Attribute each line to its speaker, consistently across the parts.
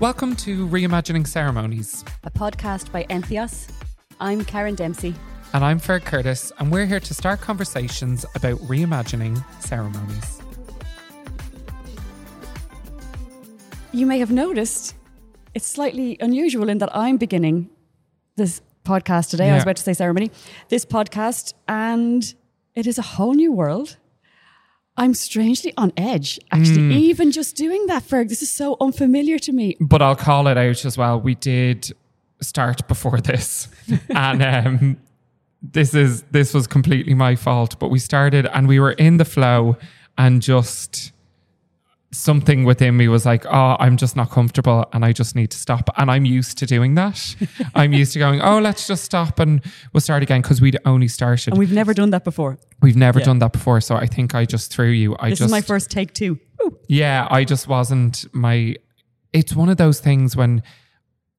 Speaker 1: Welcome to Reimagining Ceremonies.
Speaker 2: a podcast by Entheos. I'm Karen Dempsey.
Speaker 1: And I'm Feargh Curtis, and we're here to start conversations about reimagining ceremonies.
Speaker 2: You may have noticed it's slightly unusual in that I'm beginning this podcast today. I was about to say ceremony, this podcast, and it is a whole new world. I'm strangely on edge, actually, even just doing that, Ferg. This is so unfamiliar to me.
Speaker 1: But I'll call it out as well. We did start before this, and um, this is this was completely my fault. But we started, and we were in the flow, and just something within me was like, "Oh, I'm just not comfortable, and I just need to stop." And I'm used to doing that. I'm used to going, "Oh, let's just stop and we'll start again," because we'd only started.
Speaker 2: And we've never done that before.
Speaker 1: We've never
Speaker 2: Yeah.
Speaker 1: done that before, so I think I just threw you. I
Speaker 2: This
Speaker 1: just
Speaker 2: is my first take, too. Ooh.
Speaker 1: yeah, I just wasn't my. It's one of those things when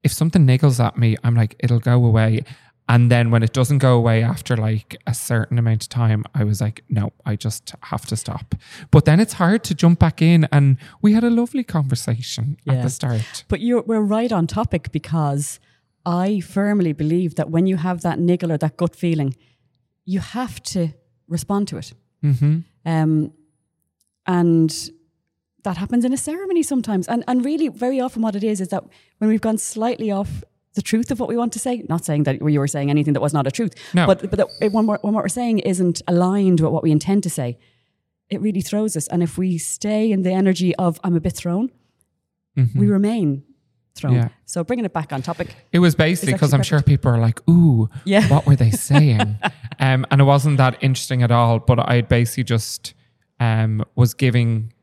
Speaker 1: if something niggles at me, I'm like, it'll go away. And then when it doesn't go away after like a certain amount of time, I was like, no, I just have to stop. But then it's hard to jump back in. And we had a lovely conversation at the start.
Speaker 2: But you're, we're right on topic because I firmly believe that when you have that niggle or that gut feeling, you have to respond to it.
Speaker 1: hmm
Speaker 2: Um, and that happens in a ceremony sometimes. And, and really, very often, what it is is that when we've gone slightly off the truth of what we want to say, not saying that you were saying anything that was not a truth,
Speaker 1: No.
Speaker 2: but, but that when, we're, when what we're saying isn't aligned with what we intend to say, it really throws us. And if we stay in the energy of, I'm a bit thrown, we remain thrown.
Speaker 1: Yeah.
Speaker 2: So bringing it back on topic.
Speaker 1: It was basically because I'm sure people are like, ooh,
Speaker 2: Yeah.
Speaker 1: what were they saying? um, and it wasn't that interesting at all, but I basically just um, was giving,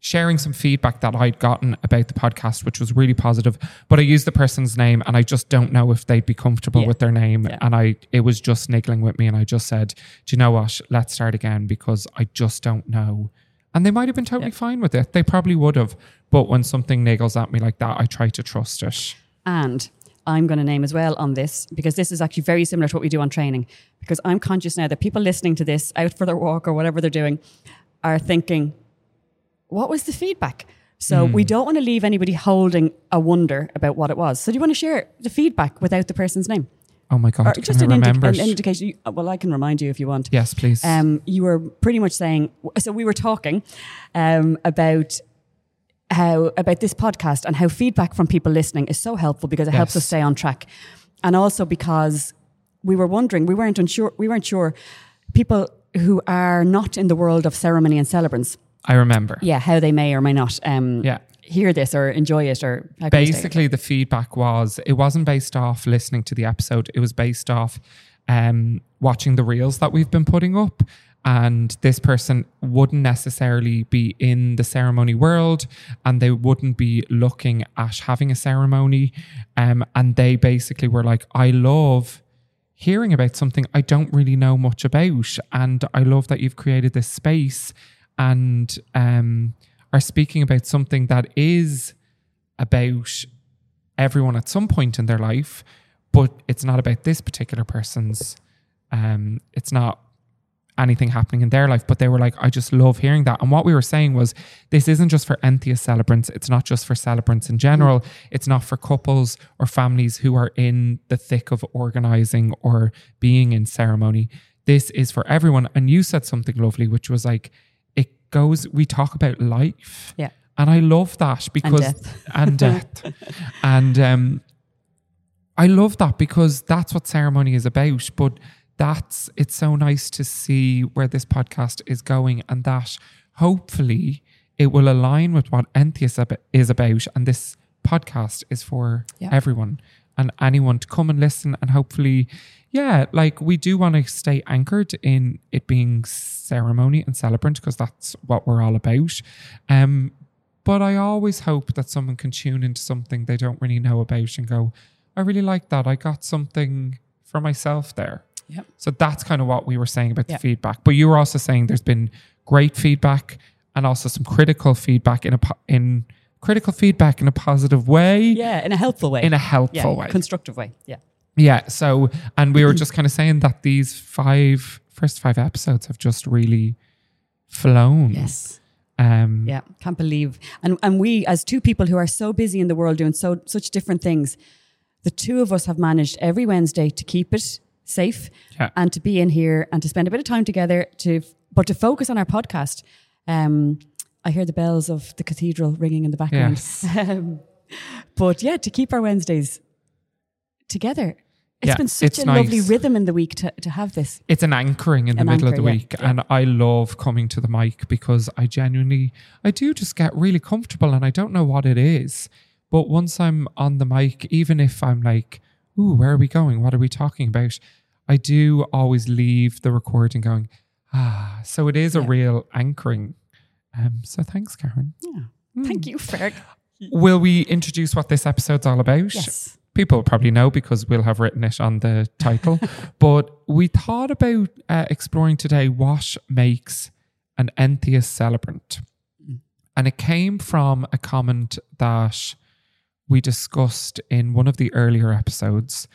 Speaker 1: sharing some feedback that I'd gotten about the podcast, which was really positive. But I used the person's name and I just don't know if they'd be comfortable
Speaker 2: Yeah.
Speaker 1: with their name.
Speaker 2: Yeah.
Speaker 1: And I, it was just niggling with me. And I just said, do you know what? Let's start again because I just don't know. And they might have been totally
Speaker 2: Yeah.
Speaker 1: fine with it. They probably would have. But when something niggles at me like that, I try to trust it.
Speaker 2: And I'm going to name as well on this because this is actually very similar to what we do on training. Because I'm conscious now that people listening to this out for their walk or whatever they're doing are thinking, what was the feedback? So we don't want to leave anybody holding a wonder about what it was. So do you want to share the feedback without the person's name?
Speaker 1: Oh my God,
Speaker 2: Or just an, indi- an indication. You- Well, I can remind you if you want.
Speaker 1: Yes, please.
Speaker 2: Um, you were pretty much saying so we were talking um, about how about this podcast and how feedback from people listening is so helpful because it helps us stay on track and also because we were wondering we weren't unsure we weren't sure people who are not in the world of ceremony and celebrants
Speaker 1: I remember.
Speaker 2: yeah how they may or may not um,
Speaker 1: Yeah.
Speaker 2: hear this or enjoy it or how can we say it?
Speaker 1: Basically, the feedback was it wasn't based off listening to the episode. It was based off um, watching the reels that we've been putting up. And this person wouldn't necessarily be in the ceremony world and they wouldn't be looking at having a ceremony. Um, and they basically were like, I love hearing about something I don't really know much about. And I love that you've created this space and um, are speaking about something that is about everyone at some point in their life, but it's not about this particular person's. Um, it's not anything happening in their life, but they were like, I just love hearing that. And what we were saying was, this isn't just for Entheos celebrants. It's not just for celebrants in general. It's not for couples or families who are in the thick of organizing or being in ceremony. This is for everyone. And you said something lovely, which was like, goes, we talk about life.
Speaker 2: yeah
Speaker 1: And I love that because
Speaker 2: death.
Speaker 1: and death. and um I love that because that's what ceremony is about. But that's it's so nice to see where this podcast is going and that hopefully it will align with what Entheos is about. And this podcast is for
Speaker 2: Yeah.
Speaker 1: everyone and anyone to come and listen and hopefully yeah like we do want to stay anchored in it being ceremony and celebrant because that's what we're all about. Um but i always hope that someone can tune into something they don't really know about and go i really like that. I got something for myself there.
Speaker 2: Yep.
Speaker 1: so that's kind of what we were saying about
Speaker 2: Yeah.
Speaker 1: the feedback. But you were also saying there's been great feedback and also some critical feedback in a po- in critical feedback in a positive way.
Speaker 2: Yeah in a helpful way.
Speaker 1: In a helpful
Speaker 2: yeah,
Speaker 1: way.
Speaker 2: constructive way. Yeah
Speaker 1: yeah. So, and we were just kind of saying that these five first five episodes have just really flown.
Speaker 2: yes
Speaker 1: Um,
Speaker 2: Yeah, can't believe. And and we as two people who are so busy in the world doing so such different things, the two of us have managed every Wednesday to keep it safe
Speaker 1: Yeah.
Speaker 2: and to be in here and to spend a bit of time together to but to focus on our podcast. Um I hear the bells of the cathedral ringing in the background.
Speaker 1: Yes.
Speaker 2: Um, but yeah, to keep our Wednesdays together. It's
Speaker 1: Yeah,
Speaker 2: been such
Speaker 1: it's
Speaker 2: a lovely rhythm in the week to, to have this.
Speaker 1: It's an anchoring in the
Speaker 2: An
Speaker 1: middle of the
Speaker 2: yeah,
Speaker 1: week.
Speaker 2: yeah.
Speaker 1: And I love coming to the mic because I genuinely, I do just get really comfortable and I don't know what it is. But once I'm on the mic, even if I'm like, ooh, where are we going? What are we talking about? I do always leave the recording going, ah. So it is a real anchoring. Um, so thanks, Karen.
Speaker 2: Yeah.
Speaker 1: Hmm.
Speaker 2: Thank you, Ferg.
Speaker 1: Will we introduce what this episode's all about?
Speaker 2: Yes.
Speaker 1: People probably know because we'll have written it on the title. but we thought about uh, exploring today what makes an Entheos celebrant. And it came from a comment that we discussed in one of the earlier episodes.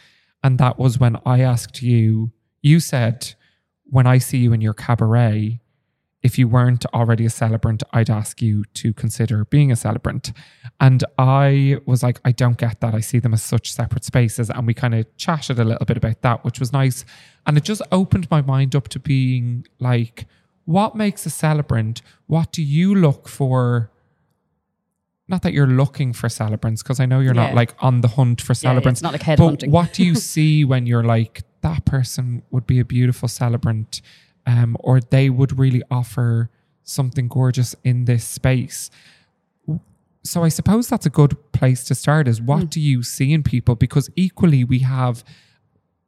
Speaker 1: And that was when I asked you, you said, when I see you in your cabaret, if you weren't already a celebrant, I'd ask you to consider being a celebrant. And I was like, I don't get that. I see them as such separate spaces. And we kind of chatted a little bit about that, which was nice. And it just opened my mind up to being like, what makes a celebrant? What do you look for? Not that you're looking for celebrants, because I know you're not like on the hunt for
Speaker 2: Yeah, yeah,
Speaker 1: celebrants.
Speaker 2: it's not like head
Speaker 1: but
Speaker 2: hunting.
Speaker 1: what do you see when you're like, that person would be a beautiful celebrant? Um, or they would really offer something gorgeous in this space. So I suppose that's a good place to start is what do you see in people? Because equally we have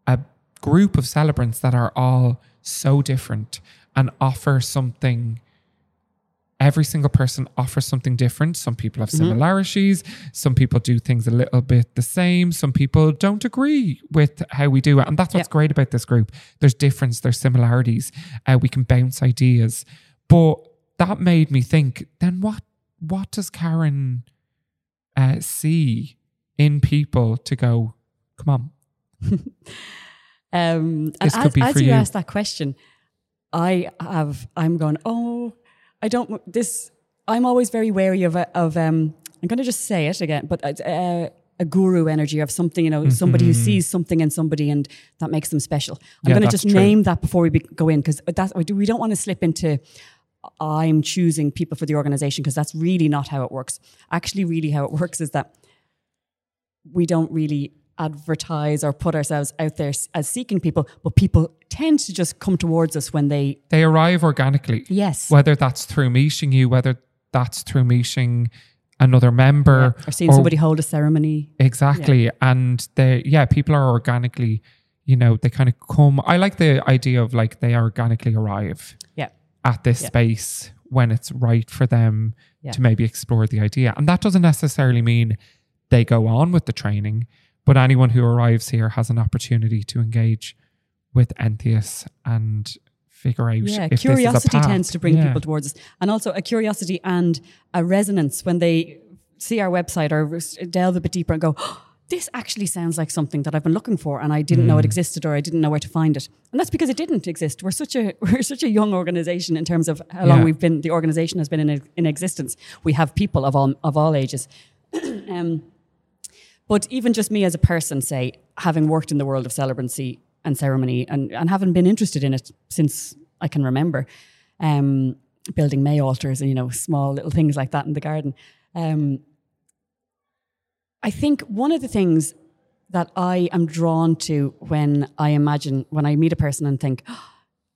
Speaker 1: a group of celebrants that are all so different and offer something every single person offers something different. Some people have similarities. Some people do things a little bit the same. Some people don't agree with how we do it. And that's what's
Speaker 2: Yeah.
Speaker 1: great about this group. There's difference, there's similarities. Uh, we can bounce ideas. But that made me think, then what what does Karen uh, see in people to go, come on,
Speaker 2: Um,
Speaker 1: This could
Speaker 2: as,
Speaker 1: be
Speaker 2: as you,
Speaker 1: you.
Speaker 2: asked that question, I have. I'm going. Oh, I don't. This. I'm always very wary of. a- Of. Um. I'm going to just say it again, but uh, a guru energy of something. You know, somebody who sees something in somebody and that makes them special. I'm
Speaker 1: Mm-hmm. Yeah,
Speaker 2: going to just
Speaker 1: true.
Speaker 2: name that before we be, go in because we don't want to slip into. I'm choosing people for the organization because that's really not how it works. Actually, really how it works is that we don't really advertise or put ourselves out there as seeking people, but people tend to just come towards us when they
Speaker 1: they arrive organically.
Speaker 2: yes
Speaker 1: Whether that's through meeting you, whether that's through meeting another member
Speaker 2: or seeing somebody hold a ceremony.
Speaker 1: Exactly. And they yeah, people are organically, you know, they kind of come I like the idea of like they organically arrive
Speaker 2: Yeah,
Speaker 1: at this
Speaker 2: Yeah.
Speaker 1: space when it's right for them
Speaker 2: Yeah.
Speaker 1: to maybe explore the idea. And that doesn't necessarily mean they go on with the training, but anyone who arrives here has an opportunity to engage with Entheos and figure out
Speaker 2: yeah.
Speaker 1: if this is a
Speaker 2: Curiosity tends to bring
Speaker 1: Yeah.
Speaker 2: people towards us, and also a curiosity and a resonance when they see our website or delve a bit deeper and go. "Oh, This actually sounds like something that I've been looking for, and I didn't
Speaker 1: Mm.
Speaker 2: know it existed, or I didn't know where to find it. And that's because it didn't exist. We're such a we're such a young organization in terms of how long
Speaker 1: Yeah.
Speaker 2: we've been. The organization has been in in existence. We have people of all of all ages. um, But even just me as a person, say, having worked in the world of celebrancy and ceremony and, and having been interested in it since I can remember, um, building May altars and, you know, small little things like that in the garden. Um, I think one of the things that I am drawn to when I imagine, when I meet a person and think, "Oh,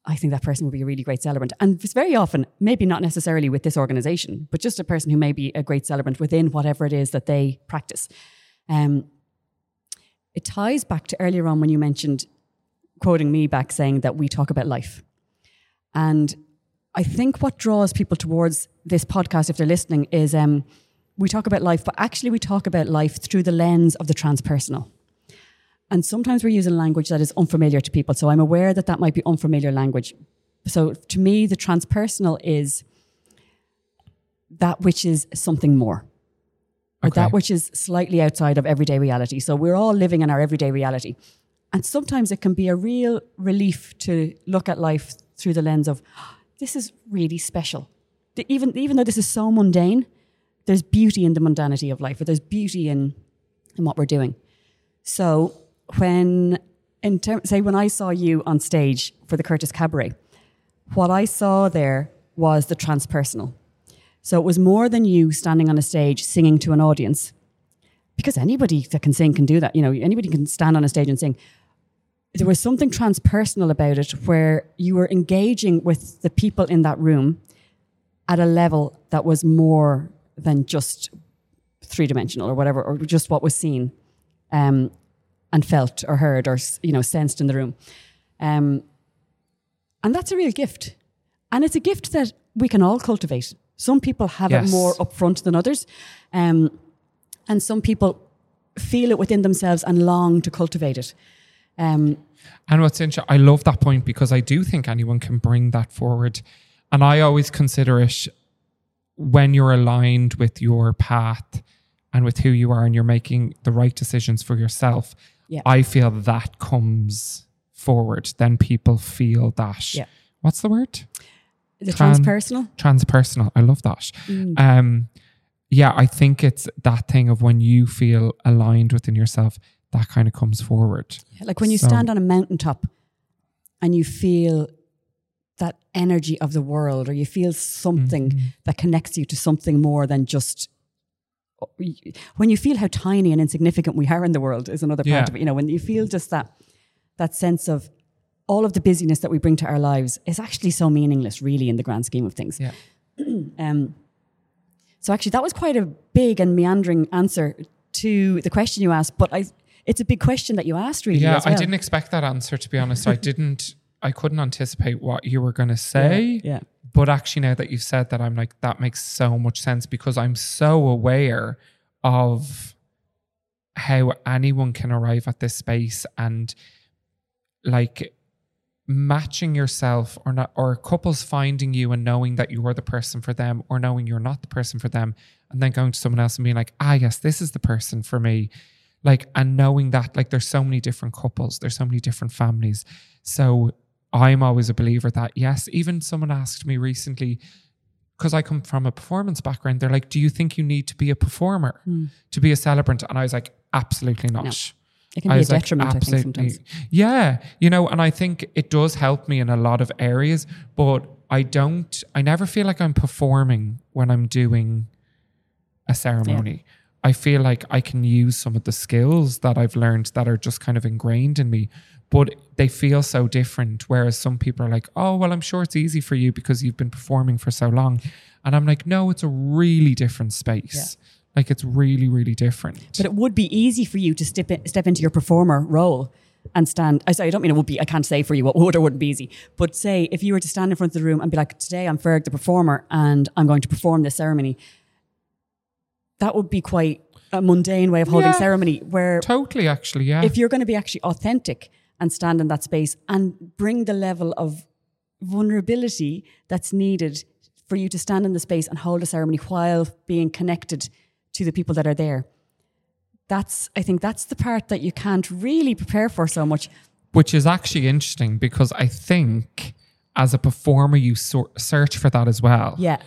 Speaker 2: I think that person would be a really great celebrant. And it's very often, maybe not necessarily with this organization, but just a person who may be a great celebrant within whatever it is that they practice. Um, it ties back to earlier on when you mentioned quoting me back saying that we talk about life. And I think what draws people towards this podcast, if they're listening, is um, we talk about life, but actually we talk about life through the lens of the transpersonal. And sometimes we're using language that is unfamiliar to people. So I'm aware that that might be unfamiliar language. So to me, the transpersonal is that which is something more or
Speaker 1: Okay.
Speaker 2: that which is slightly outside of everyday reality. So we're all living in our everyday reality. And sometimes it can be a real relief to look at life through the lens of, this is really special. even even though this is so mundane, there's beauty in the mundanity of life, or there's beauty in in what we're doing. So when in term, say when I saw you on stage for the Curtis Cabaret, what I saw there was the transpersonal. So it was more than you standing on a stage singing to an audience, because anybody that can sing can do that. You know, anybody can stand on a stage and sing. There was something transpersonal about it, where you were engaging with the people in that room at a level that was more than just three dimensional or whatever, or just what was seen um, and felt or heard or you know sensed in the room. Um, and that's a real gift, and it's a gift that we can all cultivate. Some people have
Speaker 1: Yes.
Speaker 2: it more upfront than others, um, and some people feel it within themselves and long to cultivate it. Um,
Speaker 1: And what's interesting, I love that point because I do think anyone can bring that forward. And I always consider it when you're aligned with your path and with who you are and you're making the right decisions for yourself.
Speaker 2: Yeah.
Speaker 1: I feel that comes forward. Then people feel that.
Speaker 2: Yeah.
Speaker 1: What's the word?
Speaker 2: The
Speaker 1: Tran-
Speaker 2: transpersonal.
Speaker 1: Transpersonal. I love that.
Speaker 2: Mm.
Speaker 1: Um, yeah, I think it's that thing of when you feel aligned within yourself, that kind of comes forward.
Speaker 2: Like when you
Speaker 1: So-
Speaker 2: stand on a mountaintop and you feel that energy of the world, or you feel something
Speaker 1: Mm-hmm.
Speaker 2: that connects you to something more than just. When you feel how tiny and insignificant we are in the world, is another part
Speaker 1: Yeah.
Speaker 2: of it. You know, when you feel just that that sense of all of the busyness that we bring to our lives is actually so meaningless, really, in the grand scheme of things.
Speaker 1: Yeah.
Speaker 2: Um, so actually, that was quite a big and meandering answer to the question you asked, but I, it's a big question that you asked, really.
Speaker 1: Yeah,
Speaker 2: well.
Speaker 1: I didn't expect that answer to be honest. I didn't I couldn't anticipate what you were gonna say.
Speaker 2: Yeah.
Speaker 1: But actually now that you've said that, I'm like, that makes so much sense because I'm so aware of how anyone can arrive at this space and like matching yourself or not or couples finding you and knowing that you are the person for them or knowing you're not the person for them and then going to someone else and being like ah yes this is the person for me. Like and knowing that like there's so many different couples there's so many different families. So i'm always a believer that yes even someone asked me recently because i come from a performance background they're like do you think you need to be a performer to be a celebrant? And i was like absolutely not.
Speaker 2: No. It can
Speaker 1: I
Speaker 2: be a
Speaker 1: like,
Speaker 2: detriment, I think, sometimes.
Speaker 1: Yeah, you know, and I think it does help me in a lot of areas, but I don't, I never feel like I'm performing when I'm doing a ceremony. I feel like I can use some of the skills that I've learned that are just kind of ingrained in me, but they feel so different. Whereas some people are like, oh, well, I'm sure it's easy for you because you've been performing for so long. And I'm like, no, it's a really different space. Like it's really, really different.
Speaker 2: But it would be easy for you to step, in, step into your performer role and stand. I, sorry, I don't mean it would be, I can't say for you what would or wouldn't be easy. But say if you were to stand in front of the room and be like, today I'm Ferg, the performer, and I'm going to perform this ceremony, that would be quite a mundane way of holding
Speaker 1: Yeah.
Speaker 2: ceremony where
Speaker 1: Totally, actually, yeah.
Speaker 2: if you're going to be actually authentic and stand in that space and bring the level of vulnerability that's needed for you to stand in the space and hold a ceremony while being connected to the people that are there. That's, I think that's the part that you can't really prepare for so much.
Speaker 1: which is actually interesting because I think as a performer you sor- search for that as well.
Speaker 2: Yeah.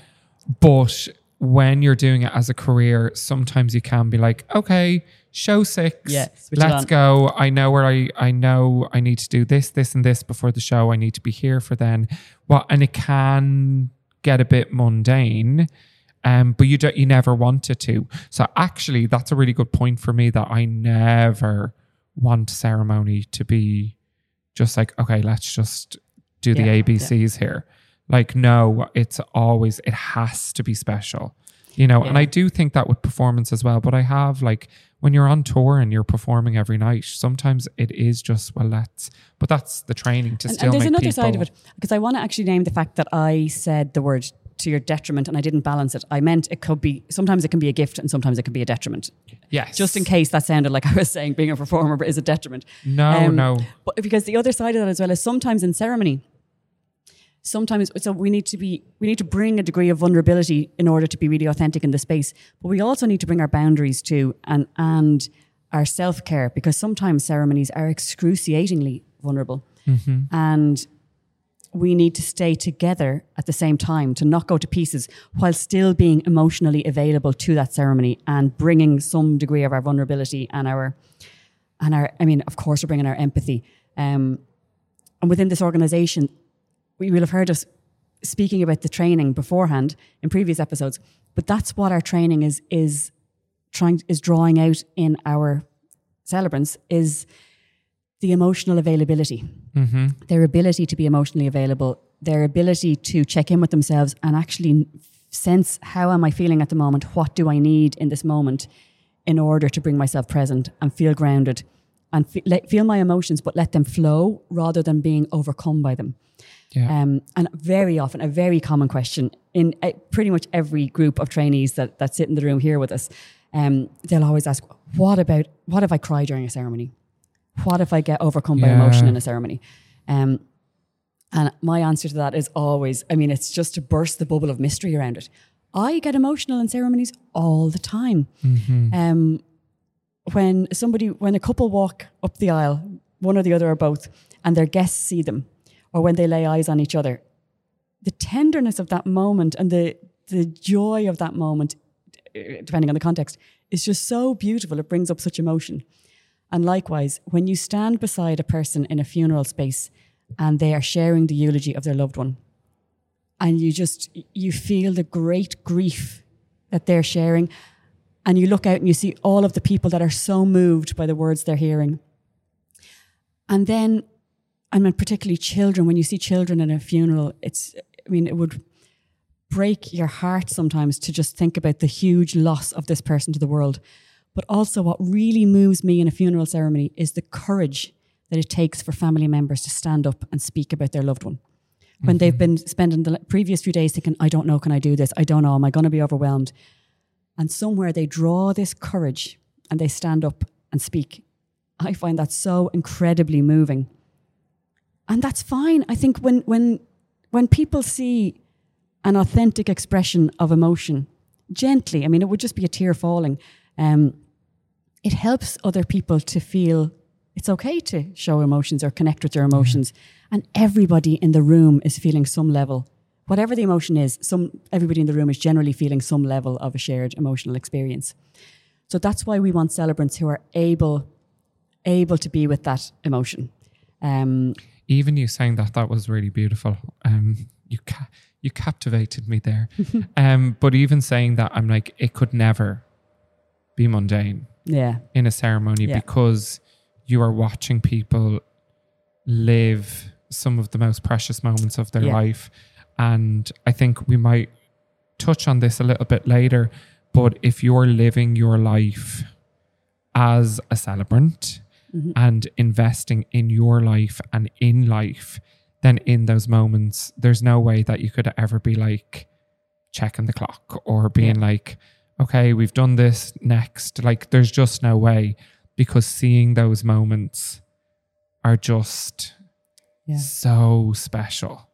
Speaker 1: But when you're doing it as a career, sometimes you can be like, okay, show six.
Speaker 2: Yeah,
Speaker 1: let's go. I know where I I know I need to do this, this, and this before the show. I need to be here for then. Well, and it can get a bit mundane. Um, but you don't you never wanted to. So actually that's a really good point for me that I never want ceremony to be just like, okay, let's just do the
Speaker 2: Yeah, yeah.
Speaker 1: ABCs here. Like, no, it's always, it has to be special, you know? And I do think that with performance as well. But I have, like, when you're on tour and you're performing every night, sometimes it is just, well, let's, but that's the training to
Speaker 2: And,
Speaker 1: still
Speaker 2: and there's another side of it because I want to actually name the fact that I said the word to your detriment and I didn't balance it. I meant it could be, sometimes it can be a gift and sometimes it can be a detriment.
Speaker 1: Yes.
Speaker 2: Just in case that sounded like I was saying being a performer is a detriment.
Speaker 1: No,
Speaker 2: Um,
Speaker 1: no.
Speaker 2: But because the other side of that as well is sometimes in ceremony, sometimes so we need to be we need to bring a degree of vulnerability in order to be really authentic in the space. But we also need to bring our boundaries too and and our self care because sometimes ceremonies are excruciatingly vulnerable. And we need to stay together at the same time to not go to pieces while still being emotionally available to that ceremony and bringing some degree of our vulnerability and our and our I mean of course we're bringing our empathy. Um, and within this organization we will have heard us speaking about the training beforehand in previous episodes but that's what our training is is trying is drawing out in our celebrants is the emotional availability
Speaker 1: Mm-hmm.
Speaker 2: their ability to be emotionally available, their ability to check in with themselves and actually sense how am I feeling at the moment? What do I need in this moment in order to bring myself present and feel grounded and fe- let, feel my emotions, but let them flow rather than being overcome by them.
Speaker 1: Yeah.
Speaker 2: Um, and very often, a very common question in uh, pretty much every group of trainees that, that sit in the room here with us, um, they'll always ask, "What about what if I cry during a ceremony? What if I get overcome by
Speaker 1: Yeah.
Speaker 2: emotion in a ceremony?" Um, and my answer to that is always, I mean, it's just to burst the bubble of mystery around it. I get emotional in ceremonies all the time. Um, when somebody, when a couple walk up the aisle, one or the other or both, and their guests see them, or when they lay eyes on each other, the tenderness of that moment and the the joy of that moment, eh, depending on the context, is just so beautiful. It brings up such emotion. And likewise, when you stand beside a person in a funeral space and they are sharing the eulogy of their loved one, and you just you feel the great grief that they're sharing, and you look out and you see all of the people that are so moved by the words they're hearing. And then, I mean, particularly children, when you see children in a funeral, it's, I mean, it would break your heart sometimes to just think about the huge loss of this person to the world. But also, what really moves me in a funeral ceremony is the courage that it takes for family members to stand up and speak about their loved one. When they've been spending the previous few days thinking, I don't know, can I do this? I don't know, am I going to be overwhelmed? And somewhere they draw this courage and they stand up and speak. I find that so incredibly moving. And that's fine. I think when when when people see an authentic expression of emotion, gently, I mean, it would just be a tear falling. Um, it helps other people to feel it's okay to show emotions or connect with their emotions. And everybody in the room is feeling some level, whatever the emotion is, some everybody in the room is generally feeling some level of a shared emotional experience. So that's why we want celebrants who are able able to be with that emotion. Um,
Speaker 1: Even you saying that, that was really beautiful. Um, you ca- you captivated me there. um, but even saying that, I'm like, it could never be mundane
Speaker 2: yeah,
Speaker 1: in a ceremony
Speaker 2: Yeah.
Speaker 1: because you are watching people live some of the most precious moments of their
Speaker 2: Yeah.
Speaker 1: life. And I think we might touch on this a little bit later. But if you're living your life as a celebrant
Speaker 2: Mm-hmm.
Speaker 1: and investing in your life and in life, then in those moments, there's no way that you could ever be like checking the clock or being like, okay, we've done this next. Like, there's just no way because seeing those moments are just
Speaker 2: Yeah.
Speaker 1: so special.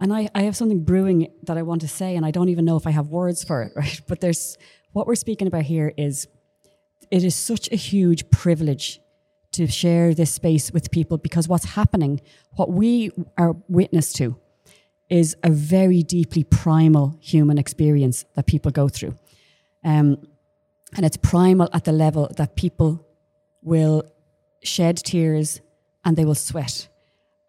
Speaker 2: And I, I have something brewing that I want to say, and I don't even know if I have words for it, right? But there's what we're speaking about here is it is such a huge privilege to share this space with people because what's happening, what we are witness to, is a very deeply primal human experience that people go through. Um, and it's primal at the level that people will shed tears and they will sweat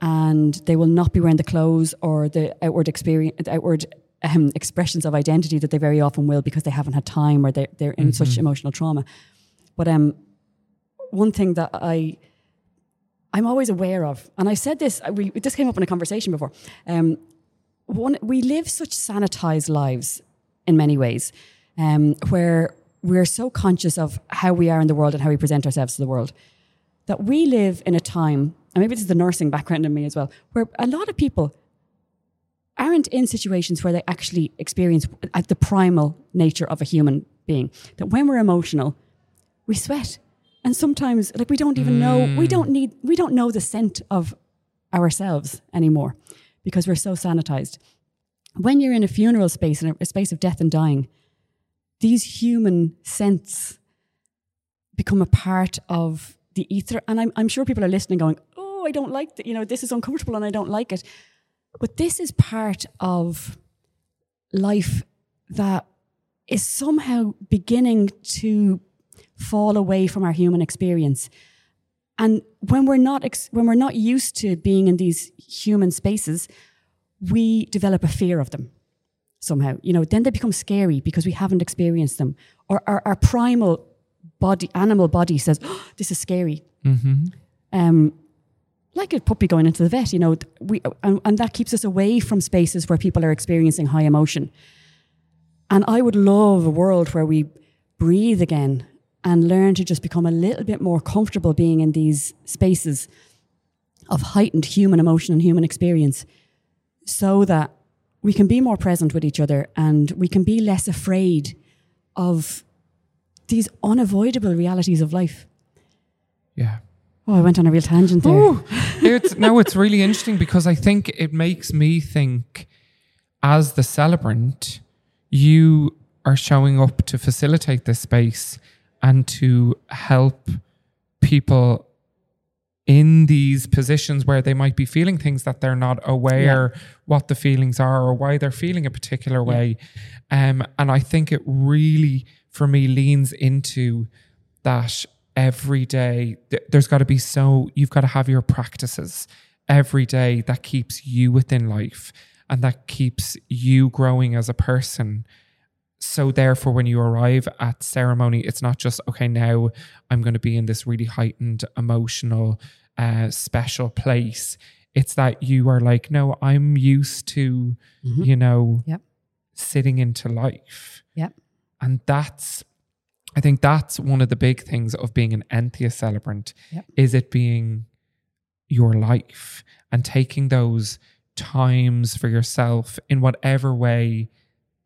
Speaker 2: and they will not be wearing the clothes or the outward experience, the outward um, expressions of identity that they very often will because they haven't had time or they're, they're in such emotional trauma. But um, one thing that I I'm always aware of, and I said this, we this came up in a conversation before. Um, one, we live such sanitized lives in many ways, um, where we're so conscious of how we are in the world and how we present ourselves to the world that we live in a time, and maybe this is the nursing background in me as well, where a lot of people aren't in situations where they actually experience at the primal nature of a human being. That when we're emotional, we sweat, and sometimes like we don't even know we don't need we don't know the scent of ourselves anymore because we're so sanitized. When you're in a funeral space, in a, a space of death and dying, these human scents become a part of the ether. And I'm, I'm sure people are listening going, oh, I don't like that. You know, this is uncomfortable and I don't like it. But this is part of life that is somehow beginning to fall away from our human experience. And when we're not ex- when we're not used to being in these human spaces, we develop a fear of them somehow. You know, then they become scary because we haven't experienced them, or our, our primal body, animal body says, oh, "This is scary."
Speaker 1: Mm-hmm.
Speaker 2: Um, like a puppy going into the vet, you know, we and, and that keeps us away from spaces where people are experiencing high emotion. And I would love a world where we breathe again and learn to just become a little bit more comfortable being in these spaces of heightened human emotion and human experience so that we can be more present with each other and we can be less afraid of these unavoidable realities of life.
Speaker 1: Yeah.
Speaker 2: Oh, I went on a real tangent there.
Speaker 1: It's no, it's really interesting because I think it makes me think as the celebrant, you are showing up to facilitate this space and to help people in these positions where they might be feeling things that they're not aware what the feelings are or why they're feeling a particular way. Um, and I think it really, for me, leans into that every day. th- There's got to be so, you've got to have your practices every day that keeps you within life and that keeps you growing as a person so therefore when you arrive at ceremony it's not just okay now i'm going to be in this really heightened emotional uh, special place it's that you are like no i'm used to you know
Speaker 2: Yep.
Speaker 1: sitting into life
Speaker 2: Yep.
Speaker 1: and that's i think that's one of the big things of being an Entheos celebrant
Speaker 2: Yep.
Speaker 1: is it being your life and taking those times for yourself in whatever way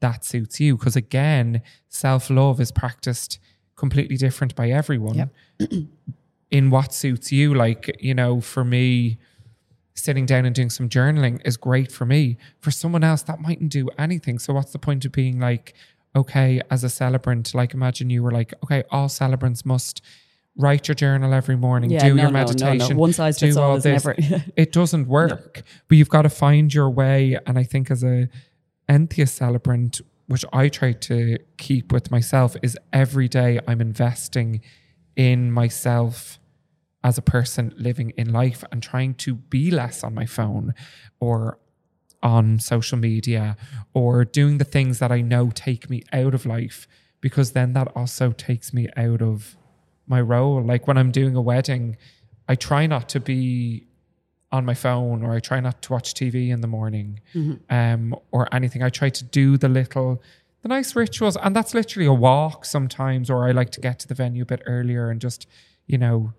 Speaker 1: that suits you. Because again, self love is practiced completely different by everyone in what suits you. Like, you know, for me, sitting down and doing some journaling is great for me. For someone else, that mightn't do anything. So, what's the point of being like, okay, as a celebrant, like imagine you were like, okay, all celebrants must write your journal every morning,
Speaker 2: Yeah,
Speaker 1: do
Speaker 2: no,
Speaker 1: your
Speaker 2: no, no, no.
Speaker 1: meditation,
Speaker 2: One size fits all
Speaker 1: all
Speaker 2: is never-
Speaker 1: it doesn't work. But you've got to find your way. And I think as a Entheos celebrant, which I try to keep with myself, is every day I'm investing in myself as a person living in life and trying to be less on my phone or on social media or doing the things that I know take me out of life because then that also takes me out of my role. Like when I'm doing a wedding, I try not to be on my phone or I try not to watch TV in the morning um, or anything. I try to do the little, the nice rituals. And that's literally a walk sometimes, or I like to get to the venue a bit earlier and just, you know,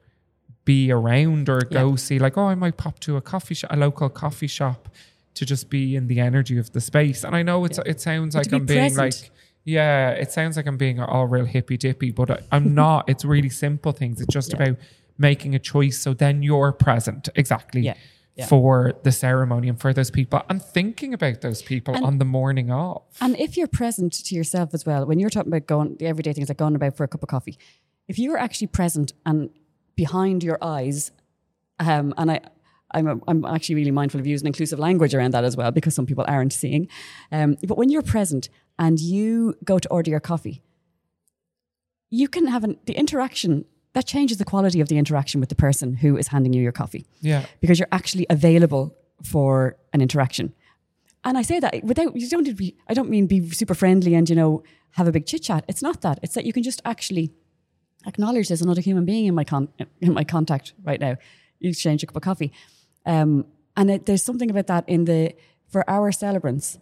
Speaker 1: be around or go see, like, oh, I might pop to a coffee shop, a local coffee shop to just be in the energy of the space. And I know it's, it sounds like
Speaker 2: be
Speaker 1: I'm being like, yeah, it sounds like I'm being all real hippy dippy, but I, I'm not. It's really simple things. It's just
Speaker 2: Yeah.
Speaker 1: about making a choice. So then you're present exactly
Speaker 2: Yeah. Yeah.
Speaker 1: for the ceremony and for those people and thinking about those people
Speaker 2: And-
Speaker 1: on the morning of.
Speaker 2: And if you're present to yourself as well, when you're talking about going the everyday things like going about for a cup of coffee, if you're actually present and behind your eyes, um, and I, I'm, I'm actually really mindful of using inclusive language around that as well because some people aren't seeing. Um, but when you're present and you go to order your coffee, you can have an, the interaction that changes the quality of the interaction with the person who is handing you your coffee
Speaker 1: Yeah.
Speaker 2: because you're actually available for an interaction. And I say that without you don't need to be, I don't mean be super friendly and you know have a big chit chat. It's not that. It's that you can just actually acknowledge there's another human being in my con- in my contact right now. You exchange a cup of coffee, um, and it, there's something about that in the for our celebrants,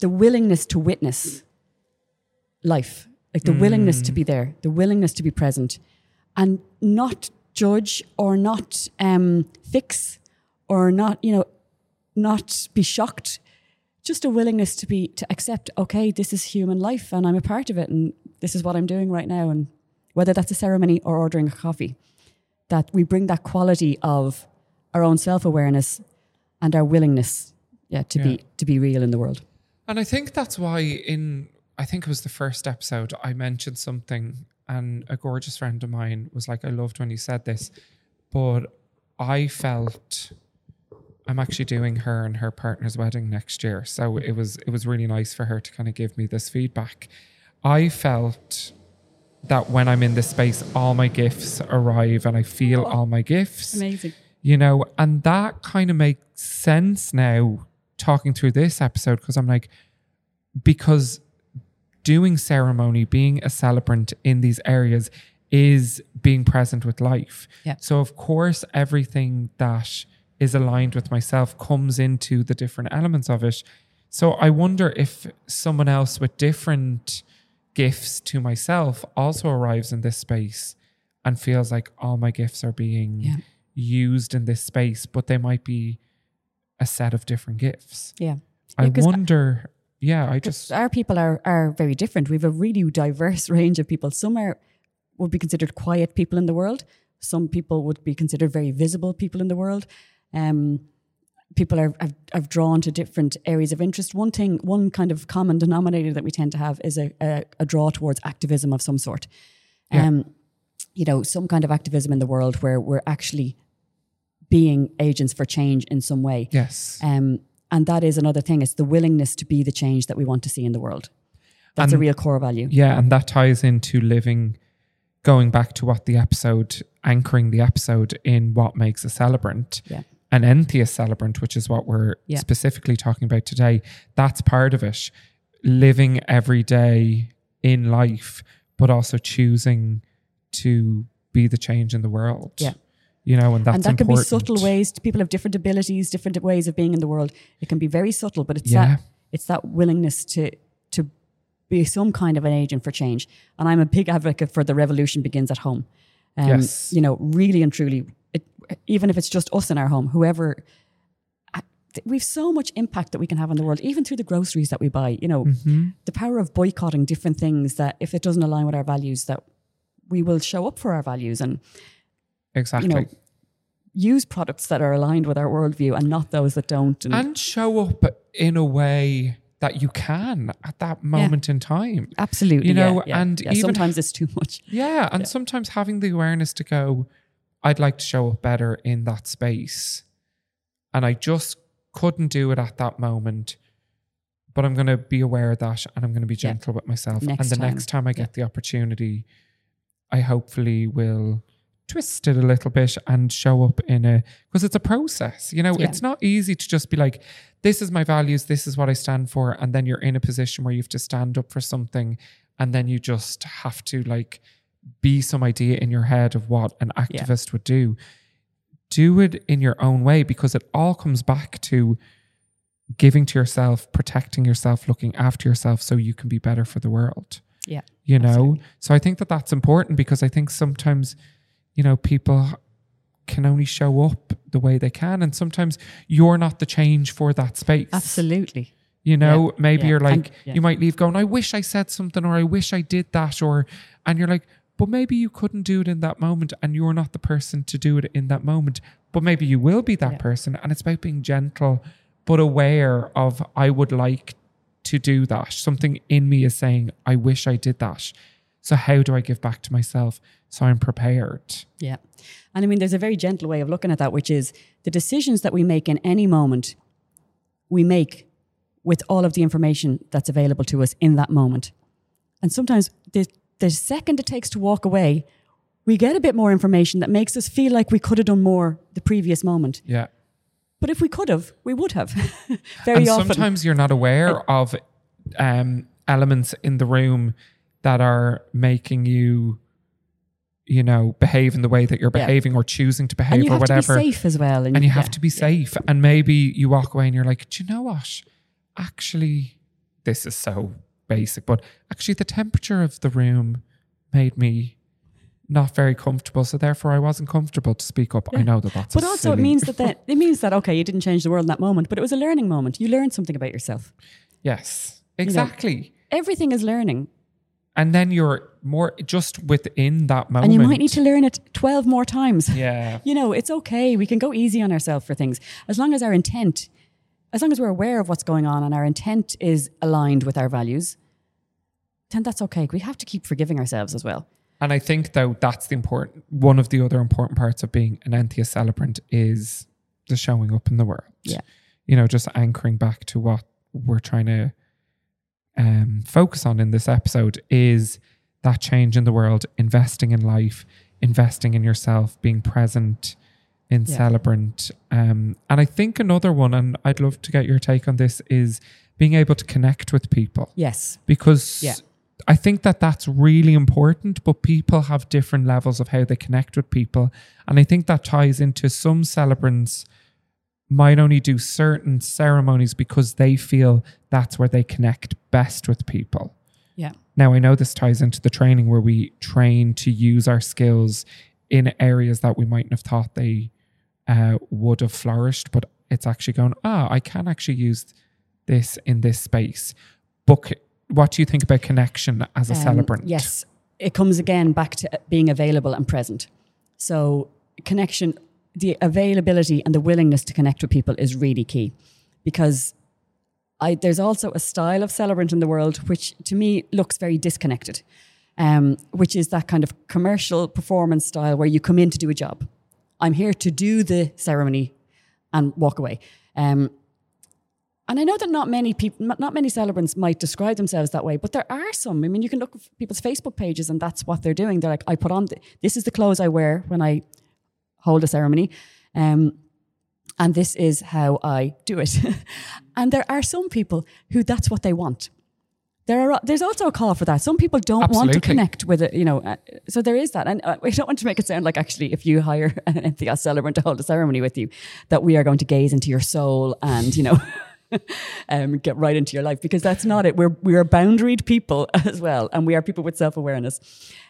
Speaker 2: the willingness to witness life, like the willingness to be there, the willingness to be present, and not judge or not um, fix or not, you know, not be shocked. Just a willingness to be to accept. Okay, this is human life, and I'm a part of it, and this is what I'm doing right now. And whether that's a ceremony or ordering a coffee, that we bring that quality of our own self awareness and our willingness, yeah, to
Speaker 1: Yeah.
Speaker 2: be to be real in the world.
Speaker 1: And I think that's why in I think it was the first episode I mentioned something and a gorgeous friend of mine was like, I loved when you said this. But I felt I'm actually doing her and her partner's wedding next year. So it was it was really nice for her to kind of give me this feedback. I felt that when I'm in this space, all my gifts arrive and I feel all my gifts.
Speaker 2: Amazing.
Speaker 1: You know, and that kind of makes sense now talking through this episode because I'm like, because doing ceremony, being a celebrant in these areas is being present with life.
Speaker 2: Yeah.
Speaker 1: So, of course, everything that is aligned with myself comes into the different elements of it. So, I wonder if someone else with different gifts to myself also arrives in this space and feels like all my gifts are being
Speaker 2: Yeah.
Speaker 1: used in this space, but they might be a set of different gifts.
Speaker 2: Yeah.
Speaker 1: I
Speaker 2: Yeah,
Speaker 1: wonder, yeah, I just,
Speaker 2: our people are are very different. We have a really diverse range of people. Some are would be considered quiet people in the world. Some people would be considered very visible people in the world. Um, people are have, have drawn to different areas of interest. One thing, one kind of common denominator that we tend to have is a, a, a draw towards activism of some sort.
Speaker 1: Yeah.
Speaker 2: Um, you know, some kind of activism in the world where we're actually being agents for change in some way.
Speaker 1: yes.
Speaker 2: Um, and that is another thing. It's the willingness to be the change that we want to see in the world. That's a real core value.
Speaker 1: Yeah, and that ties into living, going back to what the episode, anchoring the episode in what makes a celebrant.
Speaker 2: Yeah.
Speaker 1: An Entheos celebrant, which is what we're
Speaker 2: Yeah.
Speaker 1: specifically talking about today, that's part of it. Living every day in life, but also choosing to be the change in the world.
Speaker 2: Yeah.
Speaker 1: You know, and that's
Speaker 2: and that can be subtle ways. People have different abilities, different ways of being in the world. It can be very subtle, but it's
Speaker 1: Yeah.
Speaker 2: that it's that willingness to to be some kind of an agent for change. And I'm a big advocate for the revolution begins at home. Um,
Speaker 1: Yes.
Speaker 2: You know, really and truly, even if it's just us in our home, whoever. We've so much impact that we can have on the world, even through the groceries that we buy. You know,
Speaker 1: Mm-hmm.
Speaker 2: the power of boycotting different things that, if it doesn't align with our values, that we will show up for our values and
Speaker 1: Exactly.
Speaker 2: you know, use products that are aligned with our worldview and not those that don't. And,
Speaker 1: and show up in a way that you can at that moment in time.
Speaker 2: absolutely,
Speaker 1: you know,
Speaker 2: yeah, yeah,
Speaker 1: and
Speaker 2: yeah.
Speaker 1: even-
Speaker 2: sometimes it's too much.
Speaker 1: Yeah, and sometimes having the awareness to go, I'd like to show up better in that space. And I just couldn't do it at that moment. But I'm going to be aware of that and I'm going to be gentle with myself.
Speaker 2: Next
Speaker 1: and the
Speaker 2: time.
Speaker 1: next time I get the opportunity, I hopefully will twist it a little bit and show up in a because it's a process. You know,
Speaker 2: Yeah.
Speaker 1: it's not easy to just be like, this is my values, this is what I stand for. And then you're in a position where you have to stand up for something and then you just have to like be some idea in your head of what an
Speaker 2: Yeah.
Speaker 1: activist would do. Do it in your own way because it all comes back to giving to yourself, protecting yourself, looking after yourself so you can be better for the world.
Speaker 2: Yeah,
Speaker 1: You know?
Speaker 2: absolutely.
Speaker 1: So I think that that's important because I think sometimes, you know, people can only show up the way they can. And sometimes you're not the change for that space.
Speaker 2: absolutely.
Speaker 1: You know,
Speaker 2: Yeah,
Speaker 1: maybe
Speaker 2: yeah.
Speaker 1: you're like,
Speaker 2: And- yeah.
Speaker 1: you might leave going, I wish I said something or I wish I did that. Or, and you're like, but maybe you couldn't do it in that moment and you're not the person to do it in that moment. But maybe you will be that
Speaker 2: Yeah.
Speaker 1: person. And it's about being gentle, but aware of, I would like to do that. Something in me is saying, I wish I did that. So how do I give back to myself so I'm prepared?
Speaker 2: Yeah. And I mean, there's a very gentle way of looking at that, which is the decisions that we make in any moment, we make with all of the information that's available to us in that moment. And sometimes the, the second it takes to walk away, we get a bit more information that makes us feel like we could have done more the previous moment.
Speaker 1: Yeah.
Speaker 2: But if we could have, we would have. very
Speaker 1: and
Speaker 2: often.
Speaker 1: sometimes you're not aware of um, elements in the room that are making you, you know, behave in the way that you're
Speaker 2: Yeah.
Speaker 1: behaving or choosing to behave
Speaker 2: and you
Speaker 1: or
Speaker 2: have
Speaker 1: whatever.
Speaker 2: to be safe as well.
Speaker 1: and you have to be
Speaker 2: yeah.
Speaker 1: safe. And maybe you walk away and you're like, do you know what? Actually, this is so basic, but actually, the temperature of the room made me not very comfortable. So therefore, I wasn't comfortable to speak up. I know that that's
Speaker 2: But
Speaker 1: a
Speaker 2: also, it means that, that it means that okay, you didn't change the world in that moment, but it was a learning moment. You learned something about yourself.
Speaker 1: yes, exactly.
Speaker 2: Everything is learning,
Speaker 1: and then you're more just within that moment.
Speaker 2: and you might need to learn it twelve more times.
Speaker 1: Yeah.
Speaker 2: You know, it's okay. We can go easy on ourselves for things as long as our intent, as long as we're aware of what's going on, and our intent is aligned with our values. Then that's okay. We have to keep forgiving ourselves as well.
Speaker 1: And I think though that's the important one of the other important parts of being an Entheos celebrant is the showing up in the world.
Speaker 2: Yeah.
Speaker 1: You know, just anchoring back to what we're trying to um, focus on in this episode is that change in the world, investing in life, investing in yourself, being present in
Speaker 2: Yeah.
Speaker 1: celebrant. Um, and I think another one, and I'd love to get your take on this, is being able to connect with people
Speaker 2: Yes.
Speaker 1: because
Speaker 2: Yeah.
Speaker 1: I think that that's really important, but people have different levels of how they connect with people. And I think that ties into some celebrants might only do certain ceremonies because they feel that's where they connect best with people.
Speaker 2: Yeah.
Speaker 1: Now, I know this ties into the training where we train to use our skills in areas that we mightn't have thought they uh, would have flourished, but it's actually going, ah, I can actually use this in this space. But c- what do you think about connection as a
Speaker 2: Um,
Speaker 1: celebrant?
Speaker 2: Yes. It comes again back to being available and present. So, connection, the availability and the willingness to connect with people is really key because I, there's also a style of celebrant in the world which to me looks very disconnected, um, which is that kind of commercial performance style where you come in to do a job. I'm here to do the ceremony and walk away. Um, and I know that not many people, not many celebrants might describe themselves that way, but there are some. I mean, you can look at people's Facebook pages, and that's what they're doing. They're like, I put on th- this is the clothes I wear when I hold a ceremony, um, and this is how I do it. and there are some people who that's what they want. There are there's also a call for that. Some people don't want to connect with it, you know. Uh, so there is that, and uh, we don't want to make it sound like actually, if you hire an NPS celebrant to hold a ceremony with you, that we are going to gaze into your soul and you know. um, get right into your life because that's not it. We're we are boundaried people as well, and we are people with self awareness.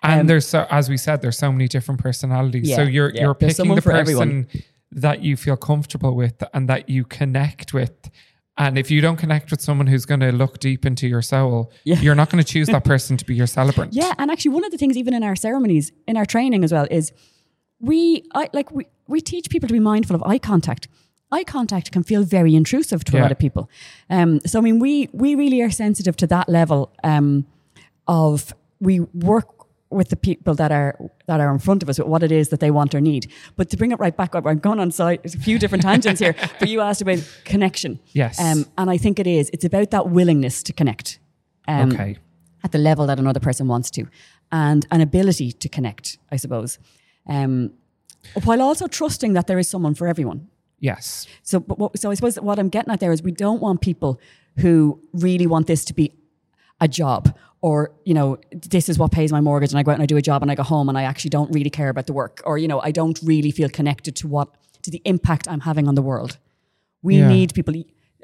Speaker 1: And there's so, as we said, there's so many different personalities. so
Speaker 2: Um,
Speaker 1: you're
Speaker 2: yeah.
Speaker 1: you're picking the person that you feel comfortable with and that you connect with. And if you don't connect with someone who's going to look deep into your soul,
Speaker 2: Yeah.
Speaker 1: you're not going to choose that person to be your celebrant.
Speaker 2: Yeah, and actually, one of the things even in our ceremonies, in our training as well, is we I, like we we teach people to be mindful of eye contact. Eye contact can feel very intrusive to a
Speaker 1: Yeah.
Speaker 2: lot of people. Um, so I mean, we we really are sensitive to that level um, of we work with the people that are that are in front of us with what it is that they want or need. But to bring it right back up, I'm going on side there's a few different tangents here. But you asked about connection.
Speaker 1: Yes.
Speaker 2: Um, and I think it is. It's about that willingness to connect. Um,
Speaker 1: okay.
Speaker 2: at the level that another person wants to, and an ability to connect, I suppose, um, while also trusting that there is someone for everyone.
Speaker 1: Yes.
Speaker 2: So, but what, so I suppose what I'm getting at there is we don't want people who really want this to be a job or you know this is what pays my mortgage and I go out and I do a job and I go home and I actually don't really care about the work or you know I don't really feel connected to what to the impact I'm having on the world. We
Speaker 1: Yeah.
Speaker 2: need people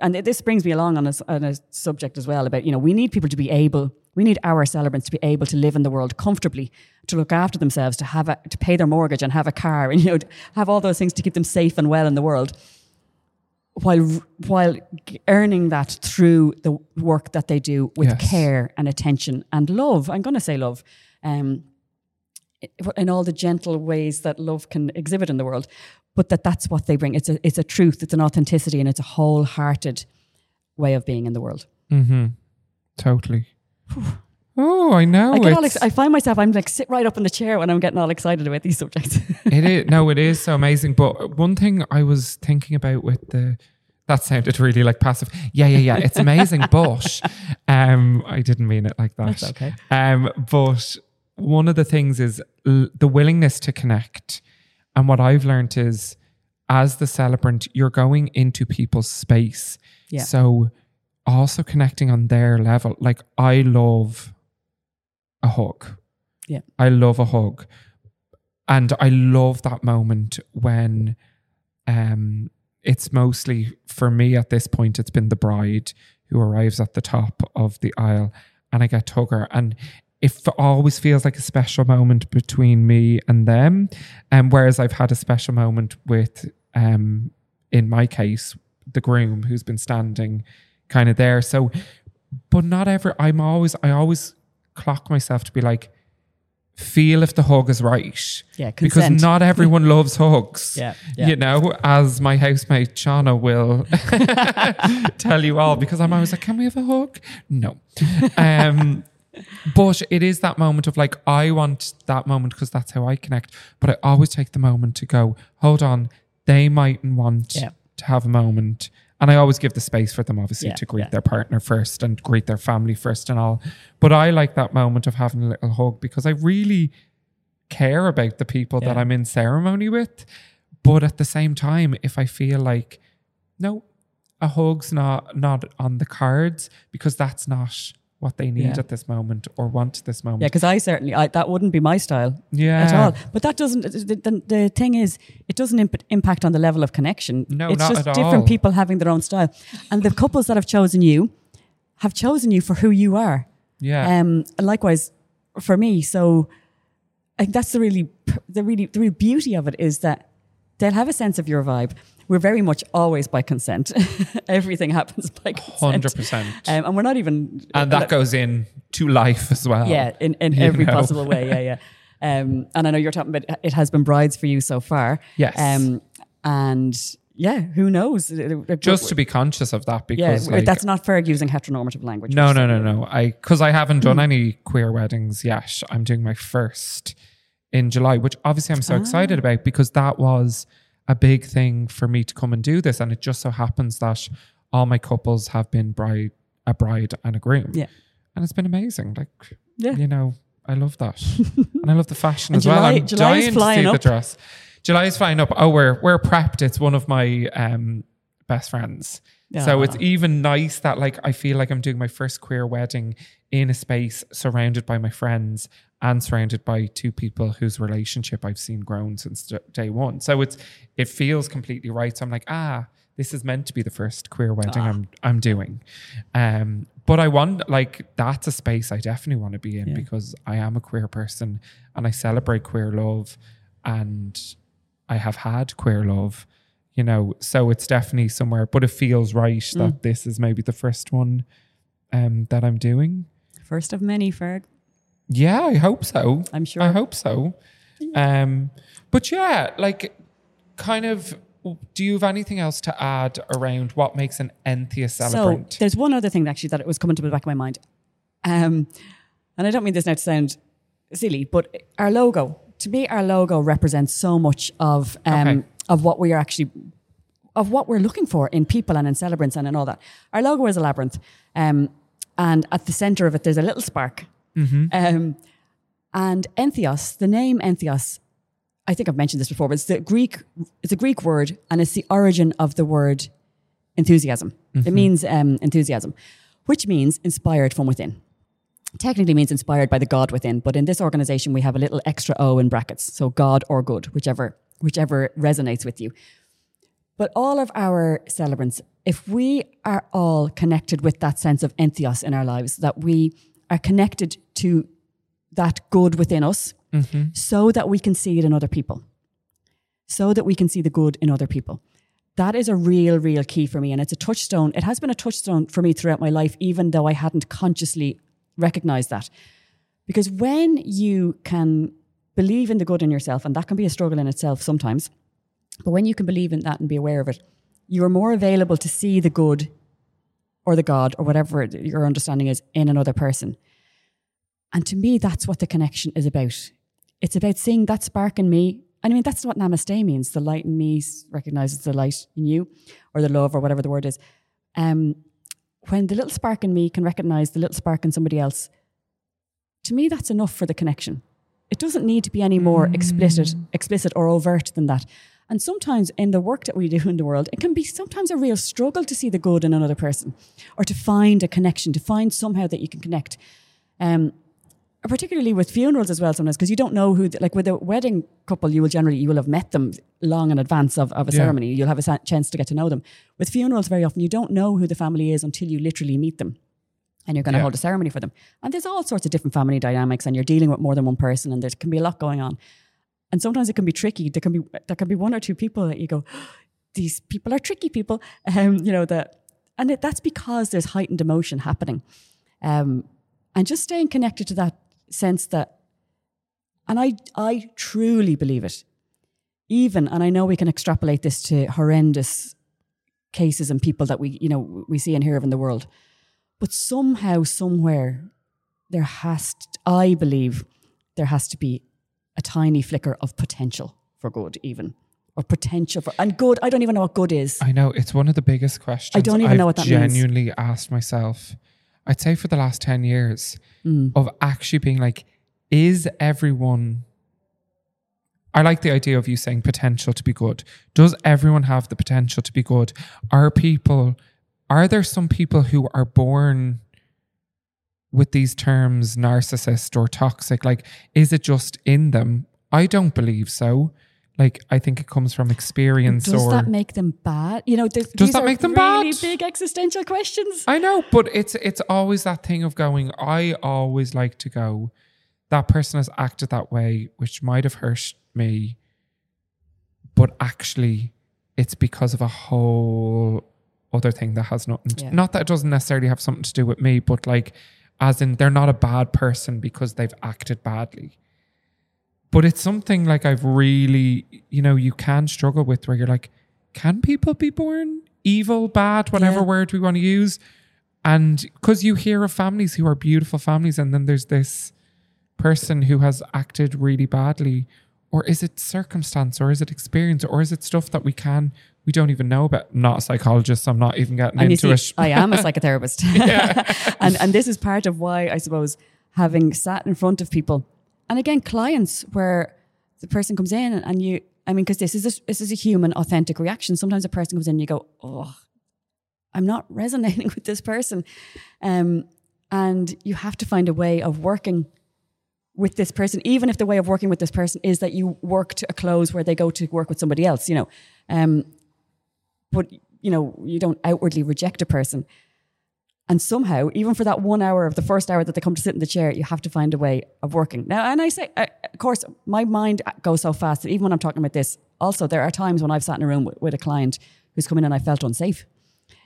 Speaker 2: and this brings me along on a, on a subject as well about you know we need people to be able we need our celebrants to be able to live in the world comfortably to look after themselves to have a, to pay their mortgage and have a car and you know have all those things to keep them safe and well in the world while while earning that through the work that they do with
Speaker 1: Yes.
Speaker 2: care and attention and love. I'm going to say love, um, in all the gentle ways that love can exhibit in the world, but that that's what they bring. It's a it's a truth. It's an authenticity, and it's a wholehearted way of being in the world.
Speaker 1: Mm-hmm. Totally. Oh, I know.
Speaker 2: I get all ex- I find myself I'm like sit right up in the chair when I'm getting all excited about these subjects.
Speaker 1: it is no, it is so amazing. But one thing I was thinking about with the that sounded really like passive. Yeah, yeah, yeah. It's amazing, but um, I didn't mean it like that.
Speaker 2: That's okay.
Speaker 1: Um, but one of the things is l- the willingness to connect, and what I've learned is, as the celebrant, you're going into people's space.
Speaker 2: Yeah.
Speaker 1: So also connecting on their level. Like I love a hug.
Speaker 2: Yeah.
Speaker 1: I love a hug. And I love that moment when um it's mostly for me at this point it's been the bride who arrives at the top of the aisle and I get to hug her and it always feels like a special moment between me and them and whereas I've had a special moment with um in my case the groom who's been standing kind of there so but not ever I'm always I always clock myself to be like feel if the hug is right
Speaker 2: Yeah,
Speaker 1: because not everyone loves hugs
Speaker 2: Yeah, yeah.
Speaker 1: you know as my housemate Shauna will tell you all because I'm always like can we have a hug no um but it is that moment of like I want that moment because that's how I connect but I always take the moment to go hold on they mightn't want
Speaker 2: Yeah.
Speaker 1: to have a moment. And I always give the space for them, obviously,
Speaker 2: Yeah,
Speaker 1: to greet
Speaker 2: yeah.
Speaker 1: their partner first and greet their family first and all. But I like that moment of having a little hug because I really care about the people that I'm in ceremony with. But at the same time, if I feel like, no, a hug's not not on the cards because that's not what they need
Speaker 2: Yeah.
Speaker 1: at this moment or want at this moment.
Speaker 2: Yeah, because I certainly I, that wouldn't be my style
Speaker 1: Yeah.
Speaker 2: at all. But that doesn't. The, the, the thing is, it doesn't imp- impact on the level of connection.
Speaker 1: No,
Speaker 2: it's
Speaker 1: not
Speaker 2: just different
Speaker 1: all.
Speaker 2: people having their own style, and the couples that have chosen you have chosen you for who you are.
Speaker 1: Yeah.
Speaker 2: Um, and likewise for me. So I think that's the really, the really, the real beauty of it is that they'll have a sense of your vibe. We're very much always by consent. Everything happens by consent.
Speaker 1: 100%.
Speaker 2: Um, and we're not even.
Speaker 1: and that goes in to life as well.
Speaker 2: Yeah, in, in every
Speaker 1: know?
Speaker 2: possible way. Yeah, yeah. Um, and I know you're talking about it has been brides for you so far.
Speaker 1: Yes.
Speaker 2: Um, and yeah, who knows?
Speaker 1: Just to be conscious of that
Speaker 2: yeah,
Speaker 1: because like,
Speaker 2: that's not fair using heteronormative language.
Speaker 1: no, no, no, no. I because I haven't done any queer weddings yet. I'm doing my first in July, which obviously I'm so excited about because that was a big thing for me to come and do this, and it just so happens that all my couples have been bride, a bride and a groom.
Speaker 2: Yeah.
Speaker 1: and it's been amazing. Like,
Speaker 2: Yeah.
Speaker 1: you know, I love that, and I love the fashion as well.
Speaker 2: July-
Speaker 1: I'm
Speaker 2: July is
Speaker 1: dying to
Speaker 2: flying
Speaker 1: see the
Speaker 2: up.
Speaker 1: dress. July is flying up. Oh, we're we're prepped. It's one of my um, best friends. So
Speaker 2: Ah.
Speaker 1: it's even nice that like I feel like I'm doing my first queer wedding in a space surrounded by my friends and surrounded by two people whose relationship I've seen grown since day one. So it's it feels completely right. So I'm like, ah, this is meant to be the first queer wedding I'm I'm doing. Um, but I want like that's a space I definitely want to be in
Speaker 2: Yeah.
Speaker 1: because I am a queer person and I celebrate queer love and I have had queer love, you know, so it's definitely somewhere, but it feels right
Speaker 2: Mm.
Speaker 1: that this is maybe the first one um, that I'm doing.
Speaker 2: First of many, Ferg.
Speaker 1: Yeah, I hope so.
Speaker 2: I'm sure.
Speaker 1: I hope so. Um, but yeah, like, kind of, do you have anything else to add around what makes an Entheos celebrant?
Speaker 2: So there's one other thing actually that it was coming to the back of my mind. Um, and I don't mean this now to sound silly, but our logo, to me, our logo represents so much of um,
Speaker 1: Okay.
Speaker 2: of what we are actually of what we're looking for in people and in celebrants and in all that. Our logo is a labyrinth. Um, and at the center of it, there's a little spark. Um, and entheos, the name entheos, I think I've mentioned this before, but it's the Greek, it's a Greek word and it's the origin of the word enthusiasm. It means um, enthusiasm, which means inspired from within. Technically means inspired by the God within, but in this organization we have a little extra O in brackets, so God or good, whichever whichever resonates with you. But all of our celebrants, if we are all connected with that sense of entheos in our lives, that we are connected to that good within us, mm-hmm. so that we can see it in other people, so that we can see the good in other people. That is a real, real key for me. And it's a touchstone. It has been a touchstone for me throughout my life, even though I hadn't consciously recognized that. Because when you can believe in the good in yourself, and that can be a struggle in itself sometimes, but when you can believe in that and be aware of it, you are more available to see the good or the God or whatever your understanding is in another person. And to me, that's what the connection is about. It's about seeing that spark in me. And I mean, that's what namaste means. The light in me recognizes the light in you, or the love, or whatever the word is. Um, when the little spark in me can recognize the little spark in somebody else, to me, that's enough for the connection. It doesn't need to be any more explicit, explicit or overt than that. And sometimes in the work that we do in the world, it can be sometimes a real struggle to see the good in another person or to find a connection, to find somehow that you can connect. Um, particularly with funerals as well sometimes because you don't know who like with a wedding couple you will generally you will have met them long in advance of, of a
Speaker 1: Yeah.
Speaker 2: ceremony you'll have a chance to get to know them with funerals very often you don't know who the family is until you literally meet them and you're going to
Speaker 1: Yeah.
Speaker 2: hold a ceremony for them and there's all sorts of different family dynamics and you're dealing with more than one person and there can be a lot going on and sometimes it can be tricky. There can be there can be one or two people that you go these people are tricky people. Um you know that and it, that's because there's heightened emotion happening. Um and just staying connected to that sense that and i i truly believe it. Even and i know we can extrapolate this to horrendous cases and people that we you know we see and hear of in the world. But somehow somewhere there has to, i believe there has to be a tiny flicker of potential for good even or potential for and good. I don't even know what good is.
Speaker 1: I know it's one of the biggest questions.
Speaker 2: I don't even
Speaker 1: I've
Speaker 2: know what that means.
Speaker 1: genuinely asked myself. I'd say for the last ten years
Speaker 2: Mm.
Speaker 1: of actually being like, is everyone? I like the idea of you saying potential to be good. Does everyone have the potential to be good? Are people? Are there some people who are born with these terms, narcissist or toxic? Like, is it just in them? I don't believe so. Like, I think it comes from experience
Speaker 2: Does that make them bad? You know, there's-
Speaker 1: Does
Speaker 2: these
Speaker 1: that make them
Speaker 2: really
Speaker 1: bad?
Speaker 2: big existential questions.
Speaker 1: I know, but it's it's always that thing of going. I always like to go. That person has acted that way, which might have hurt me, but actually, it's because of a whole other thing that has nothing. To,
Speaker 2: Yeah.
Speaker 1: Not that it doesn't necessarily have something to do with me, but like, as in, they're not a bad person because they've acted badly. But it's something like I've really, you know, you can struggle with where you're like, can people be born evil, bad, whatever
Speaker 2: Yeah.
Speaker 1: word we want to use? And because you hear of families who are beautiful families, and then there's this person who has acted really badly, or is it circumstance, or is it experience, or is it stuff that we can we don't even know about? I'm not a psychologist, so I'm not even getting
Speaker 2: And
Speaker 1: into
Speaker 2: see,
Speaker 1: it.
Speaker 2: I am a psychotherapist. and, and this is part of why I suppose having sat in front of people and again, clients where the person comes in and, and you, I mean, because this is a, this is a human, authentic reaction. Sometimes a person comes in and you go, oh, I'm not resonating with this person. Um, and you have to find a way of working with this person, even if the way of working with this person is that you work to a close where they go to work with somebody else, you know. Um, but you know, you don't outwardly reject a person. And somehow, even for that one hour of the first hour that they come to sit in the chair, you have to find a way of working. Now, and I say, uh, of course, my mind goes so fast that even when I'm talking about this, also there are times when I've sat in a room with, with a client who's come in and I felt unsafe.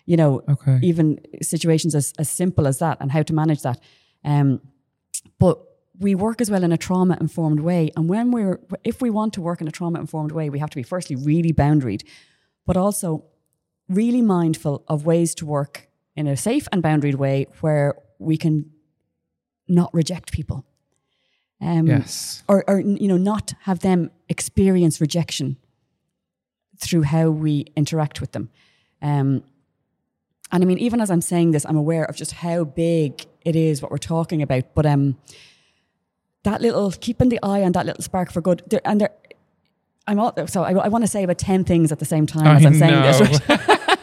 Speaker 2: You know,
Speaker 1: Okay.
Speaker 2: even situations as, as simple as that and how to manage that. Um, but we work as well in a trauma informed way. And when we're, if we want to work in a trauma informed way, we have to be firstly really boundaried, but also really mindful of ways to work in a safe and boundaried way where we can not reject people. Um,
Speaker 1: yes.
Speaker 2: or, or you know not have them experience rejection through how we interact with them um, and i mean even as i'm saying this i'm aware of just how big it is what we're talking about but um, that little keeping the eye on that little spark for good there, and there i'm all, so i, I want to say about 10 things at the same time as
Speaker 1: I
Speaker 2: i'm saying this right?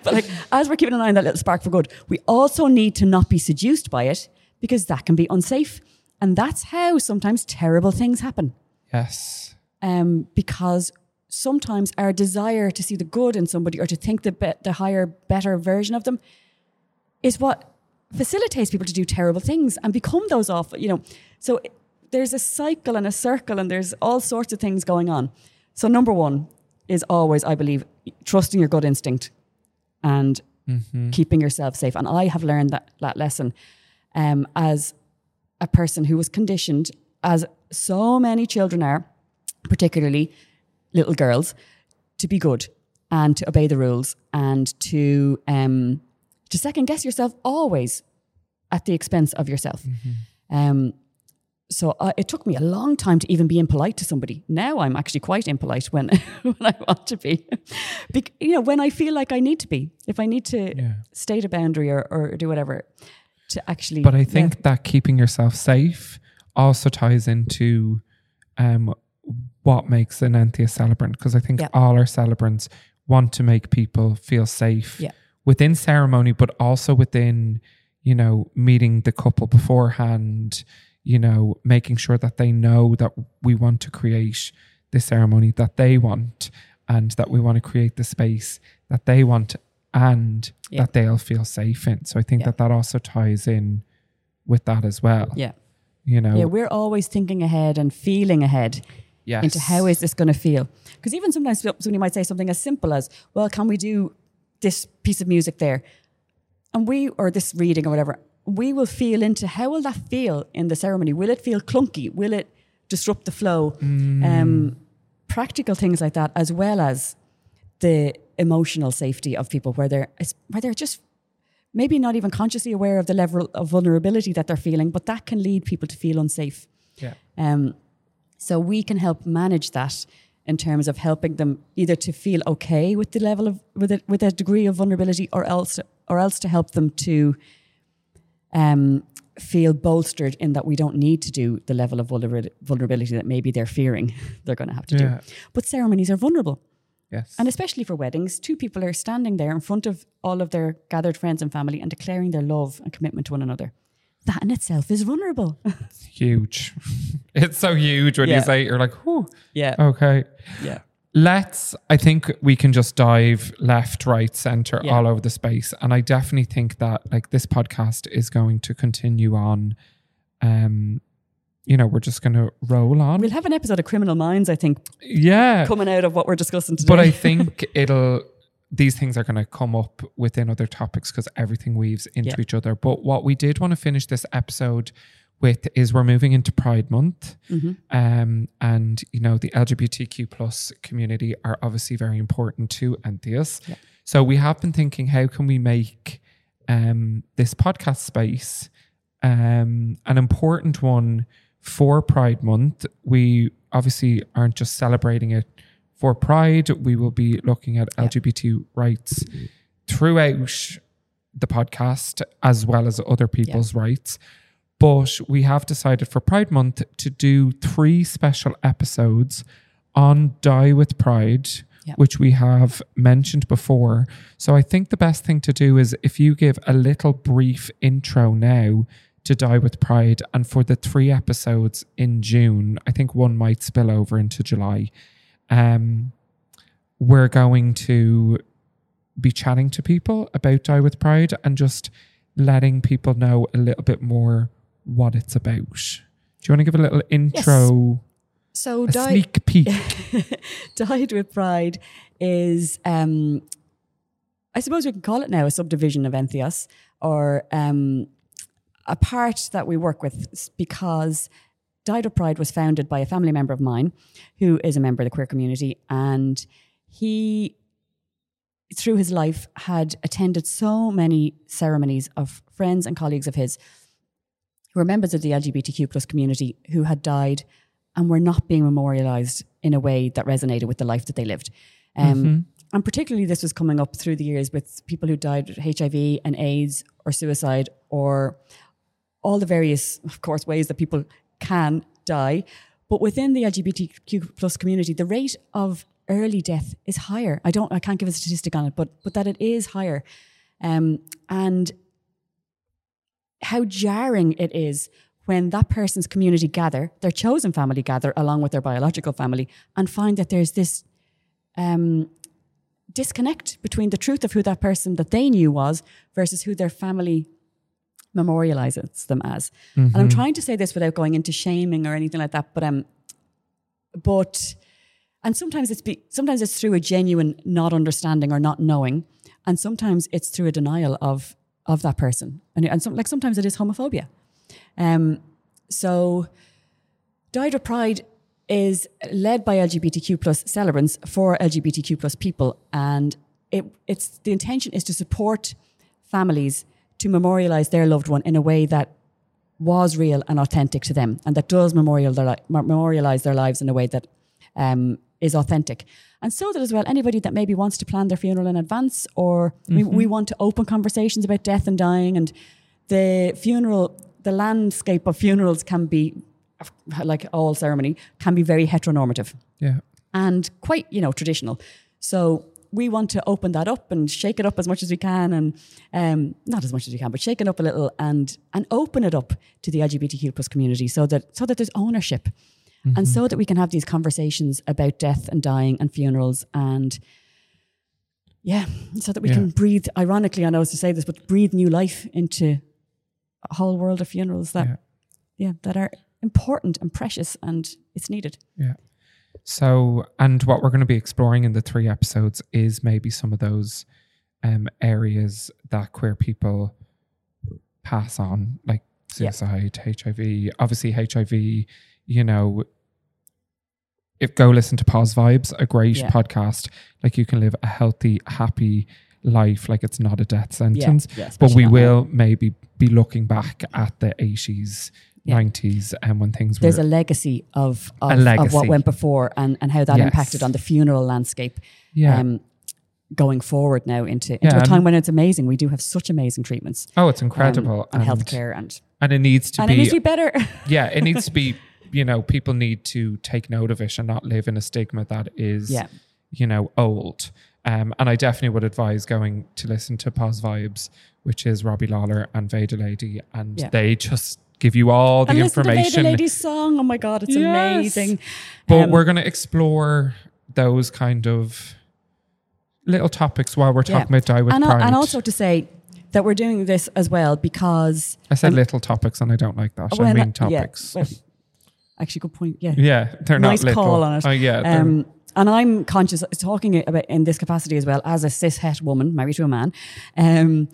Speaker 2: but like as we're keeping an eye on that little spark for good, we also need to not be seduced by it because that can be unsafe. And that's how sometimes terrible things happen.
Speaker 1: Yes.
Speaker 2: Um, because sometimes our desire to see the good in somebody or to think the be- the higher, better version of them is what facilitates people to do terrible things and become those awful, you know. So there's a cycle and a circle and there's all sorts of things going on. So number one is always, I believe, trusting your gut instinct and keeping yourself safe. And I have learned that, that lesson um, as a person who was conditioned, as so many children are, particularly little girls, to be good and to obey the rules and to um, to second guess yourself always at the expense of yourself. Um, so I, it took me a long time to even be impolite to somebody. Now I'm actually quite impolite when when I want to be, Bec- you know, when I feel like I need to be. If I need to
Speaker 1: Yeah.
Speaker 2: state a boundary or, or do whatever, to actually.
Speaker 1: But I
Speaker 2: yeah.
Speaker 1: think that keeping yourself safe also ties into um, what makes an Entheos celebrant. Because I think
Speaker 2: Yeah.
Speaker 1: all our celebrants want to make people feel safe
Speaker 2: Yeah.
Speaker 1: within ceremony, but also within, you know, meeting the couple beforehand, you know, making sure that they know that we want to create the ceremony that they want and that we want to create the space that they want and
Speaker 2: Yeah.
Speaker 1: that they'll feel safe in. So I think
Speaker 2: Yeah.
Speaker 1: that that also ties in with that as well.
Speaker 2: yeah,
Speaker 1: You know,
Speaker 2: yeah, we're always thinking ahead and feeling ahead
Speaker 1: yes.
Speaker 2: into how is this going to feel. Because even sometimes somebody might say something as simple as, "Well, can we do this piece of music there?" And we, or this reading or whatever, we will feel into how will that feel in the ceremony? Will it feel clunky? Will it disrupt the flow? Um, practical things like that, as well as the emotional safety of people, where they're where they're just maybe not even consciously aware of the level of vulnerability that they're feeling, but that can lead people to feel unsafe.
Speaker 1: Yeah.
Speaker 2: Um, so we can help manage that in terms of helping them either to feel okay with the level of with a, with a degree of vulnerability, or else or else to help them to um, feel bolstered in that we don't need to do the level of vulner- vulnerability that maybe they're fearing they're going to have to
Speaker 1: Yeah.
Speaker 2: do. But ceremonies are vulnerable.
Speaker 1: Yes.
Speaker 2: And especially for weddings, two people are standing there in front of all of their gathered friends and family and declaring their love and commitment to one another. That in itself is vulnerable.
Speaker 1: it's huge. it's so huge when you say it, you're like, whew,
Speaker 2: yeah.
Speaker 1: okay.
Speaker 2: Yeah.
Speaker 1: Let's, I think we can just dive left, right, center,
Speaker 2: Yeah.
Speaker 1: all over the space. And I definitely think that like this podcast is going to continue on. Um, you know, we're just going to roll on.
Speaker 2: We'll have an episode of Criminal Minds, I think,
Speaker 1: yeah.
Speaker 2: coming out of what we're discussing today.
Speaker 1: But I think it'll, these things are going to come up within other topics because everything weaves into
Speaker 2: Yeah.
Speaker 1: each other. But what we did want to finish this episode with is we're moving into Pride Month.
Speaker 2: Mhm.
Speaker 1: Um, and, you know, the LGBTQ plus community are obviously very important to Entheos.
Speaker 2: Yeah.
Speaker 1: So we have been thinking, how can we make um, this podcast space um, an important one for Pride Month? We obviously aren't just celebrating it for Pride. We will be looking at
Speaker 2: Yeah.
Speaker 1: LGBT rights throughout the podcast as well as other people's rights. But we have decided for Pride Month to do three special episodes on Die with Pride,
Speaker 2: Yeah.
Speaker 1: which we have mentioned before. So I think the best thing to do is if you give a little brief intro now to Die with Pride, and for the three episodes in June, I think one might spill over into July. Um, we're going to be chatting to people about Die with Pride and just letting people know a little bit more what it's about. Do you want to give a little intro,
Speaker 2: so
Speaker 1: a
Speaker 2: die,
Speaker 1: sneak peek?
Speaker 2: Died with Pride is, um, I suppose we can call it now a subdivision of Entheos or um, a part that we work with because Died with Pride was founded by a family member of mine who is a member of the queer community. And he, through his life, had attended so many ceremonies of friends and colleagues of his who were members of the LGBTQ plus community who had died and were not being memorialized in a way that resonated with the life that they lived. Um, And particularly, this was coming up through the years with people who died of HIV and AIDS or suicide or all the various, of course, ways that people can die. But within the LGBTQ plus community, the rate of early death is higher. I don't, I can't give a statistic on it, but but that it is higher, um, and how jarring it is when that person's community gather, their chosen family gather along with their biological family, and find that there's this um, disconnect between the truth of who that person that they knew was versus who their family memorializes them as. And I'm trying to say this without going into shaming or anything like that, but um, but and sometimes it's be, sometimes it's through a genuine not understanding or not knowing, and sometimes it's through a denial of of that person, and and some, like sometimes it is homophobia. Um, so, Died Pride is led by LGBTQ plus celebrants for LGBTQ plus people, and it it's the intention is to support families to memorialize their loved one in a way that was real and authentic to them, and that does memorial their li- memorialize their lives in a way that um, is authentic. And so that as well, anybody that maybe wants to plan their funeral in advance, or we, we want to open conversations about death and dying, and the funeral, the landscape of funerals can be, like all ceremony, can be very heteronormative
Speaker 1: Yeah.
Speaker 2: and quite you know traditional. So we want to open that up and shake it up as much as we can, and um, not as much as we can, but shake it up a little and and open it up to the LGBTQ plus community, so that so that there's ownership, and so that we can have these conversations about death and dying and funerals and. Yeah, so that we
Speaker 1: Yeah.
Speaker 2: can breathe. Ironically, I know to say this, but breathe new life into a whole world of funerals that,
Speaker 1: Yeah.
Speaker 2: yeah, that are important and precious, and it's needed.
Speaker 1: Yeah. So, and what we're going to be exploring in the three episodes is maybe some of those um, areas that queer people pass on, like
Speaker 2: Yeah.
Speaker 1: suicide, HIV. Obviously, HIV, you know, if go listen to Poz Vibes, a great
Speaker 2: Yeah.
Speaker 1: podcast, like you can live a healthy, happy life, like it's not a death sentence.
Speaker 2: yeah,
Speaker 1: but we will maybe be looking back at the 80s
Speaker 2: Yeah.
Speaker 1: 90s and when things
Speaker 2: There's
Speaker 1: were
Speaker 2: a legacy of of,
Speaker 1: A
Speaker 2: of what went before and, and how that
Speaker 1: Yes.
Speaker 2: impacted on the funeral landscape.
Speaker 1: yeah
Speaker 2: Um, going forward now into, into
Speaker 1: Yeah,
Speaker 2: a time when it's amazing. We do have such amazing treatments.
Speaker 1: oh it's
Speaker 2: um,
Speaker 1: incredible
Speaker 2: and, healthcare and
Speaker 1: and it needs to
Speaker 2: and
Speaker 1: be
Speaker 2: it needs to be better.
Speaker 1: yeah it needs to be you know people need to take note of it and not live in a stigma that is
Speaker 2: yeah.
Speaker 1: you know old um, and I definitely would advise going to listen to Poz Vibes, which is Robbie Lawlor and Veda Lady, and
Speaker 2: Yeah.
Speaker 1: they just give you all the
Speaker 2: and listen to
Speaker 1: information.
Speaker 2: Lady's song. Oh my God, it's
Speaker 1: Yes.
Speaker 2: amazing.
Speaker 1: But
Speaker 2: Um,
Speaker 1: we're going to explore those kind of little topics while we're
Speaker 2: Yeah.
Speaker 1: talking about Die with
Speaker 2: and,
Speaker 1: Pride.
Speaker 2: and also to say that we're doing this as well because
Speaker 1: I said
Speaker 2: um,
Speaker 1: little topics, and I don't like that. I
Speaker 2: well,
Speaker 1: mean
Speaker 2: uh, yeah,
Speaker 1: topics.
Speaker 2: well, actually, good point. Yeah.
Speaker 1: Yeah, they're
Speaker 2: nice
Speaker 1: not
Speaker 2: call on it.
Speaker 1: Oh yeah,
Speaker 2: Um, and I'm conscious talking about in this capacity as well as a cis het woman married to a man. Um,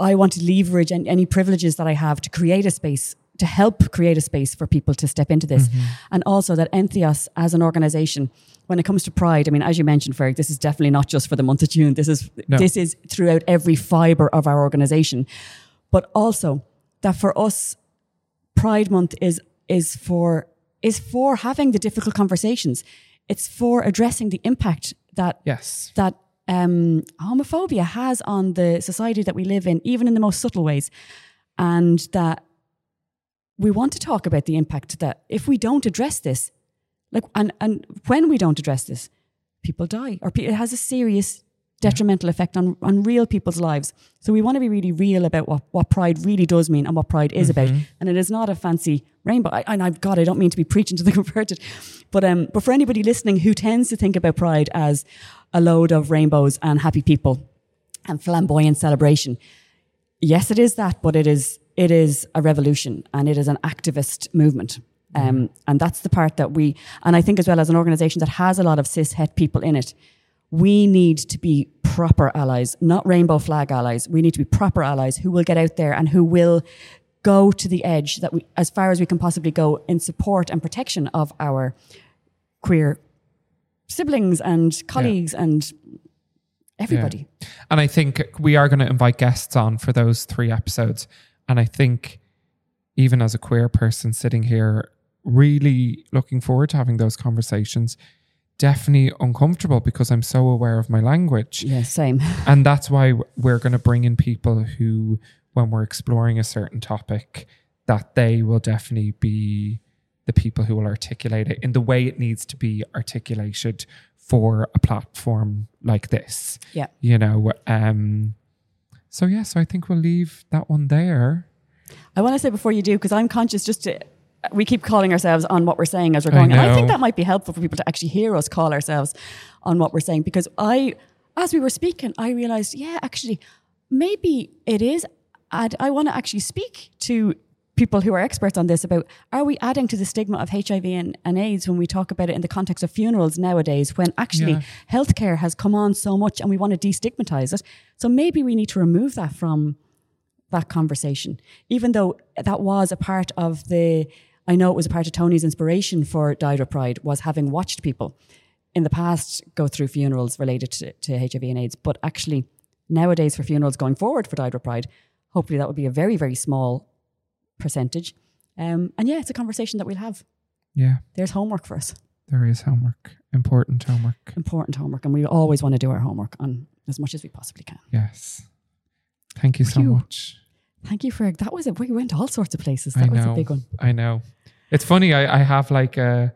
Speaker 2: I want to leverage any, any privileges that I have to create a space to help create a space for people to step into this,
Speaker 1: Mm-hmm.
Speaker 2: and also that Entheos as an organisation, when it comes to Pride, I mean, as you mentioned, Ferg, this is definitely not just for the month of June. This is
Speaker 1: No.
Speaker 2: this is throughout every fibre of our organisation, but also that for us, Pride Month is is for is for having the difficult conversations. It's for addressing the impact that
Speaker 1: yes,
Speaker 2: that um, homophobia has on the society that we live in, even in the most subtle ways, and that we want to talk about the impact that if we don't address this, like and and when we don't address this, people die or it has a serious detrimental effect on on real people's lives. So we want to be really real about what what pride really does mean and what pride is about, and it is not a fancy rainbow. I, and I've God, I don't mean to be preaching to the converted, but um, but for anybody listening who tends to think about pride as a load of rainbows and happy people and flamboyant celebration, yes, it is that, but it is it is a revolution and it is an activist movement. Um, and that's the part that we, and I think as well as an organization that has a lot of cis het people in it, we need to be proper allies, not rainbow flag allies. We need to be proper allies who will get out there and who will go to the edge that we, as far as we can possibly go in support and protection of our queer siblings and colleagues and everybody.
Speaker 1: and I think we are going to invite guests on for those three episodes. And I think even as a queer person sitting here, really looking forward to having those conversations. Definitely uncomfortable because I'm so aware of my language.
Speaker 2: Yeah, same.
Speaker 1: And that's why we're going to bring in people who, when we're exploring a certain topic, that they will definitely be the people who will articulate it in the way it needs to be articulated for a platform like this.
Speaker 2: Yeah.
Speaker 1: You know, um, so yeah, so I think we'll leave that one there.
Speaker 2: I want to say before you do, because I'm conscious just to, we keep calling ourselves on what we're saying as we're
Speaker 1: I
Speaker 2: going. And I think that might be helpful for people to actually hear us call ourselves on what we're saying. Because I, as we were speaking, I realized, yeah, actually, maybe it is. Add, I want to actually speak to people who are experts on this about are we adding to the stigma of HIV and, and AIDS when we talk about it in the context of funerals nowadays when actually
Speaker 1: Yeah.
Speaker 2: healthcare has come on so much and we want to destigmatize it. So maybe we need to remove that from that conversation, even though that was a part of the, I know it was a part of Tony's inspiration for Dido Pride was having watched people in the past go through funerals related to, to HIV and AIDS, but actually nowadays for funerals going forward for Dido Pride, hopefully that would be a very, very small percentage. Um, and yeah, it's a conversation that we'll have.
Speaker 1: Yeah,
Speaker 2: There's homework for us,
Speaker 1: there is homework, important homework.
Speaker 2: important homework, and we always want to do our homework on as much as we possibly can.
Speaker 1: Yes. Thank you so much.
Speaker 2: Thank you, Ferg. That was it. We went all sorts of places.
Speaker 1: I
Speaker 2: That was
Speaker 1: know.
Speaker 2: a big one.
Speaker 1: I know. It's funny. I, I have like a.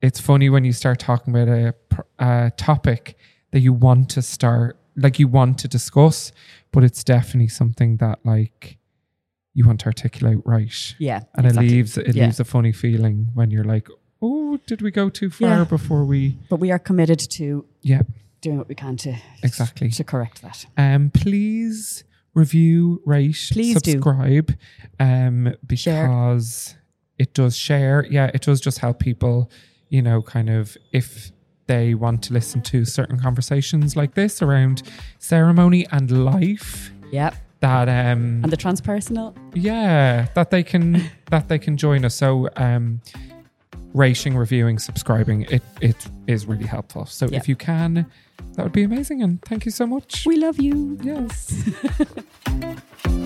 Speaker 1: It's funny when you start talking about a, a topic that you want to start, like you want to discuss, but it's definitely something that like you want to articulate right,
Speaker 2: Yeah,
Speaker 1: and
Speaker 2: exactly.
Speaker 1: it leaves it
Speaker 2: Yeah.
Speaker 1: leaves a funny feeling when you're like, oh, did we go too far
Speaker 2: Yeah.
Speaker 1: before we?
Speaker 2: But we are committed to
Speaker 1: Yeah,
Speaker 2: doing what we can to
Speaker 1: exactly.
Speaker 2: to correct that.
Speaker 1: Um, please review, rate,
Speaker 2: Please do.
Speaker 1: subscribe, um,
Speaker 2: Share.
Speaker 1: because it does share. Yeah, it does just help people, you know, kind of if they want to listen to certain conversations like this around ceremony and life.
Speaker 2: Yep.
Speaker 1: That um,
Speaker 2: And the transpersonal.
Speaker 1: yeah, that they can that they can join us. So um, rating, reviewing, subscribing, it it is really helpful. So
Speaker 2: Yeah.
Speaker 1: if you can, that would be amazing. And thank you so much.
Speaker 2: We love you.
Speaker 1: Yes.